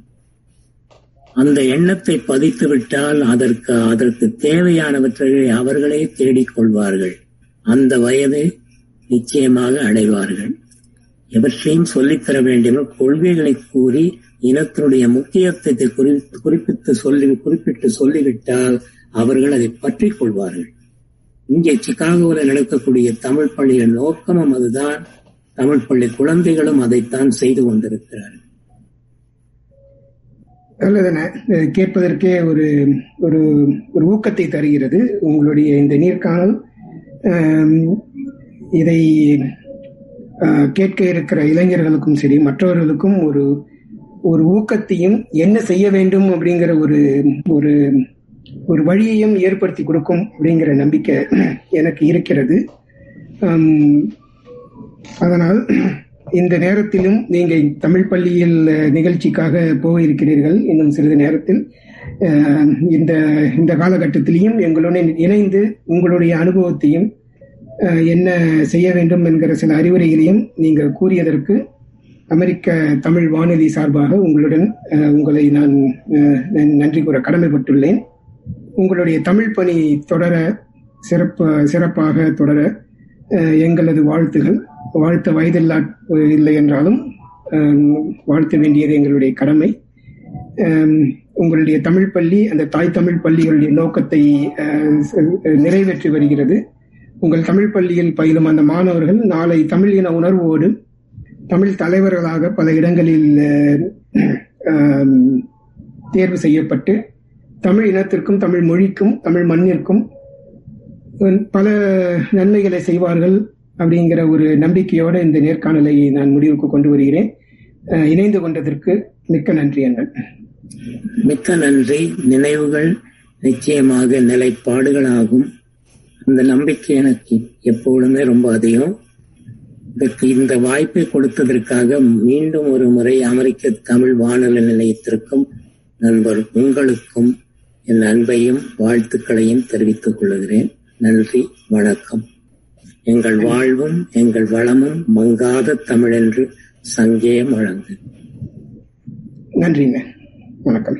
அந்த எண்ணத்தை பதித்து விட்டால் அதற்கு அதற்கு தேவையானவற்றை அவர்களே தேடிக் கொள்வார்கள். அந்த வயதை நிச்சயமாக அடைவார்கள். எவற்றையும் சொல்லித்தர வேண்டும் கொள்கைகளை கூறி இனத்தினுடைய முக்கியத்துவத்தை குறி- குறிப்பிட்டு சொல்லி குறிப்பிட்டு சொல்லிவிட்டால் அவர்கள் அதை பற்றிக் கொள்வார்கள். இங்கே சிகாகோவில் நடக்கக்கூடிய தமிழ் பள்ளியின் நோக்கமும் அதுதான். தமிழ் பள்ளி குழந்தைகளும் அதைத்தான் செய்து கொண்டிருக்கிறார்கள். நல்லதென கேட்பதற்கே ஒரு ஒரு ஒரு ஊக்கத்தை தருகிறது உங்களுடைய இந்த நீர்காணல். இதை கேட்க இருக்கிற இளைஞர்களுக்கும் சரி மற்றவர்களுக்கும் ஒரு ஒரு ஊக்கத்தையும் என்ன செய்ய வேண்டும் அப்படிங்கிற ஒரு ஒரு ஒரு வழியையும் ஏற்படுத்தி கொடுக்கும் அப்படிங்கிற நம்பிக்கை எனக்கு இருக்கிறது. அதனால் இந்த நேரத்திலும் நீங்க தமிழ் பள்ளியில் நிகழ்ச்சிக்காக போக இருக்கிறீர்கள் இன்னும் சிறிது நேரத்தில். இந்த இந்த காலகட்டத்திலையும் எங்களுடன் இணைந்து உங்களுடைய அனுபவத்தையும் என்ன செய்ய வேண்டும் என்கிற சில அறிவுரைகளையும் நீங்கள் கூறியதற்கு அமெரிக்க தமிழ் வானொலி சார்பாக உங்களுடன் உங்களை நான் நன்- நன்றி கூற கடமைப்பட்டுள்ளேன். உங்களுடைய தமிழ் பணி தொடர சிறப்பு சிறப்பாக தொடர எங்களது வாழ்த்துகள். வாழ்த்த வயதில்லா இல்லை என்றாலும் வாழ்த்த வேண்டியது எங்களுடைய கடமை. உங்களுடைய தமிழ் பள்ளி அந்த தாய் தமிழ் பள்ளிகளுடைய நோக்கத்தை நிறைவேற்றி வருகிறது. உங்கள் தமிழ் பள்ளியில் பயிலும் அந்த மாணவர்கள் நாளை தமிழ் இன உணர்வோடு தமிழ் தலைவர்களாக பல இடங்களில் தேர்வு செய்யப்பட்டு தமிழ் இனத்திற்கும் தமிழ் மொழிக்கும் தமிழ் மண்ணிற்கும் பல நன்மைகளை செய்வார்கள். அப்படிங்கிற ஒரு நம்பிக்கையோடு இந்த நேர்காணலை நான் முடிவுக்கு கொண்டு வருகிறேன். இணைந்து கொண்டதற்கு மிக்க நன்றி அண்ணன். மிக்க நன்றி. நினைவுகள் நிச்சயமாக நிலைப்பாடுகளாகும். அந்த நம்பிக்கை எனக்கு எப்பொழுதுமே ரொம்ப அதிகம். இதற்கு இந்த வாய்ப்பை கொடுத்ததற்காக மீண்டும் ஒரு முறை அமெரிக்க தமிழ் வானொலி நிலையத்திற்கும் நண்பர் உங்களுக்கும் என் அன்பையும் வாழ்த்துக்களையும் தெரிவித்துக் கொள்கிறேன். நன்றி வணக்கம். எங்கள் வாழ்வும் எங்கள் வளமும் மங்காத தமிழென்று சங்கே முழங்கு நன்றிங்க வணக்கம்.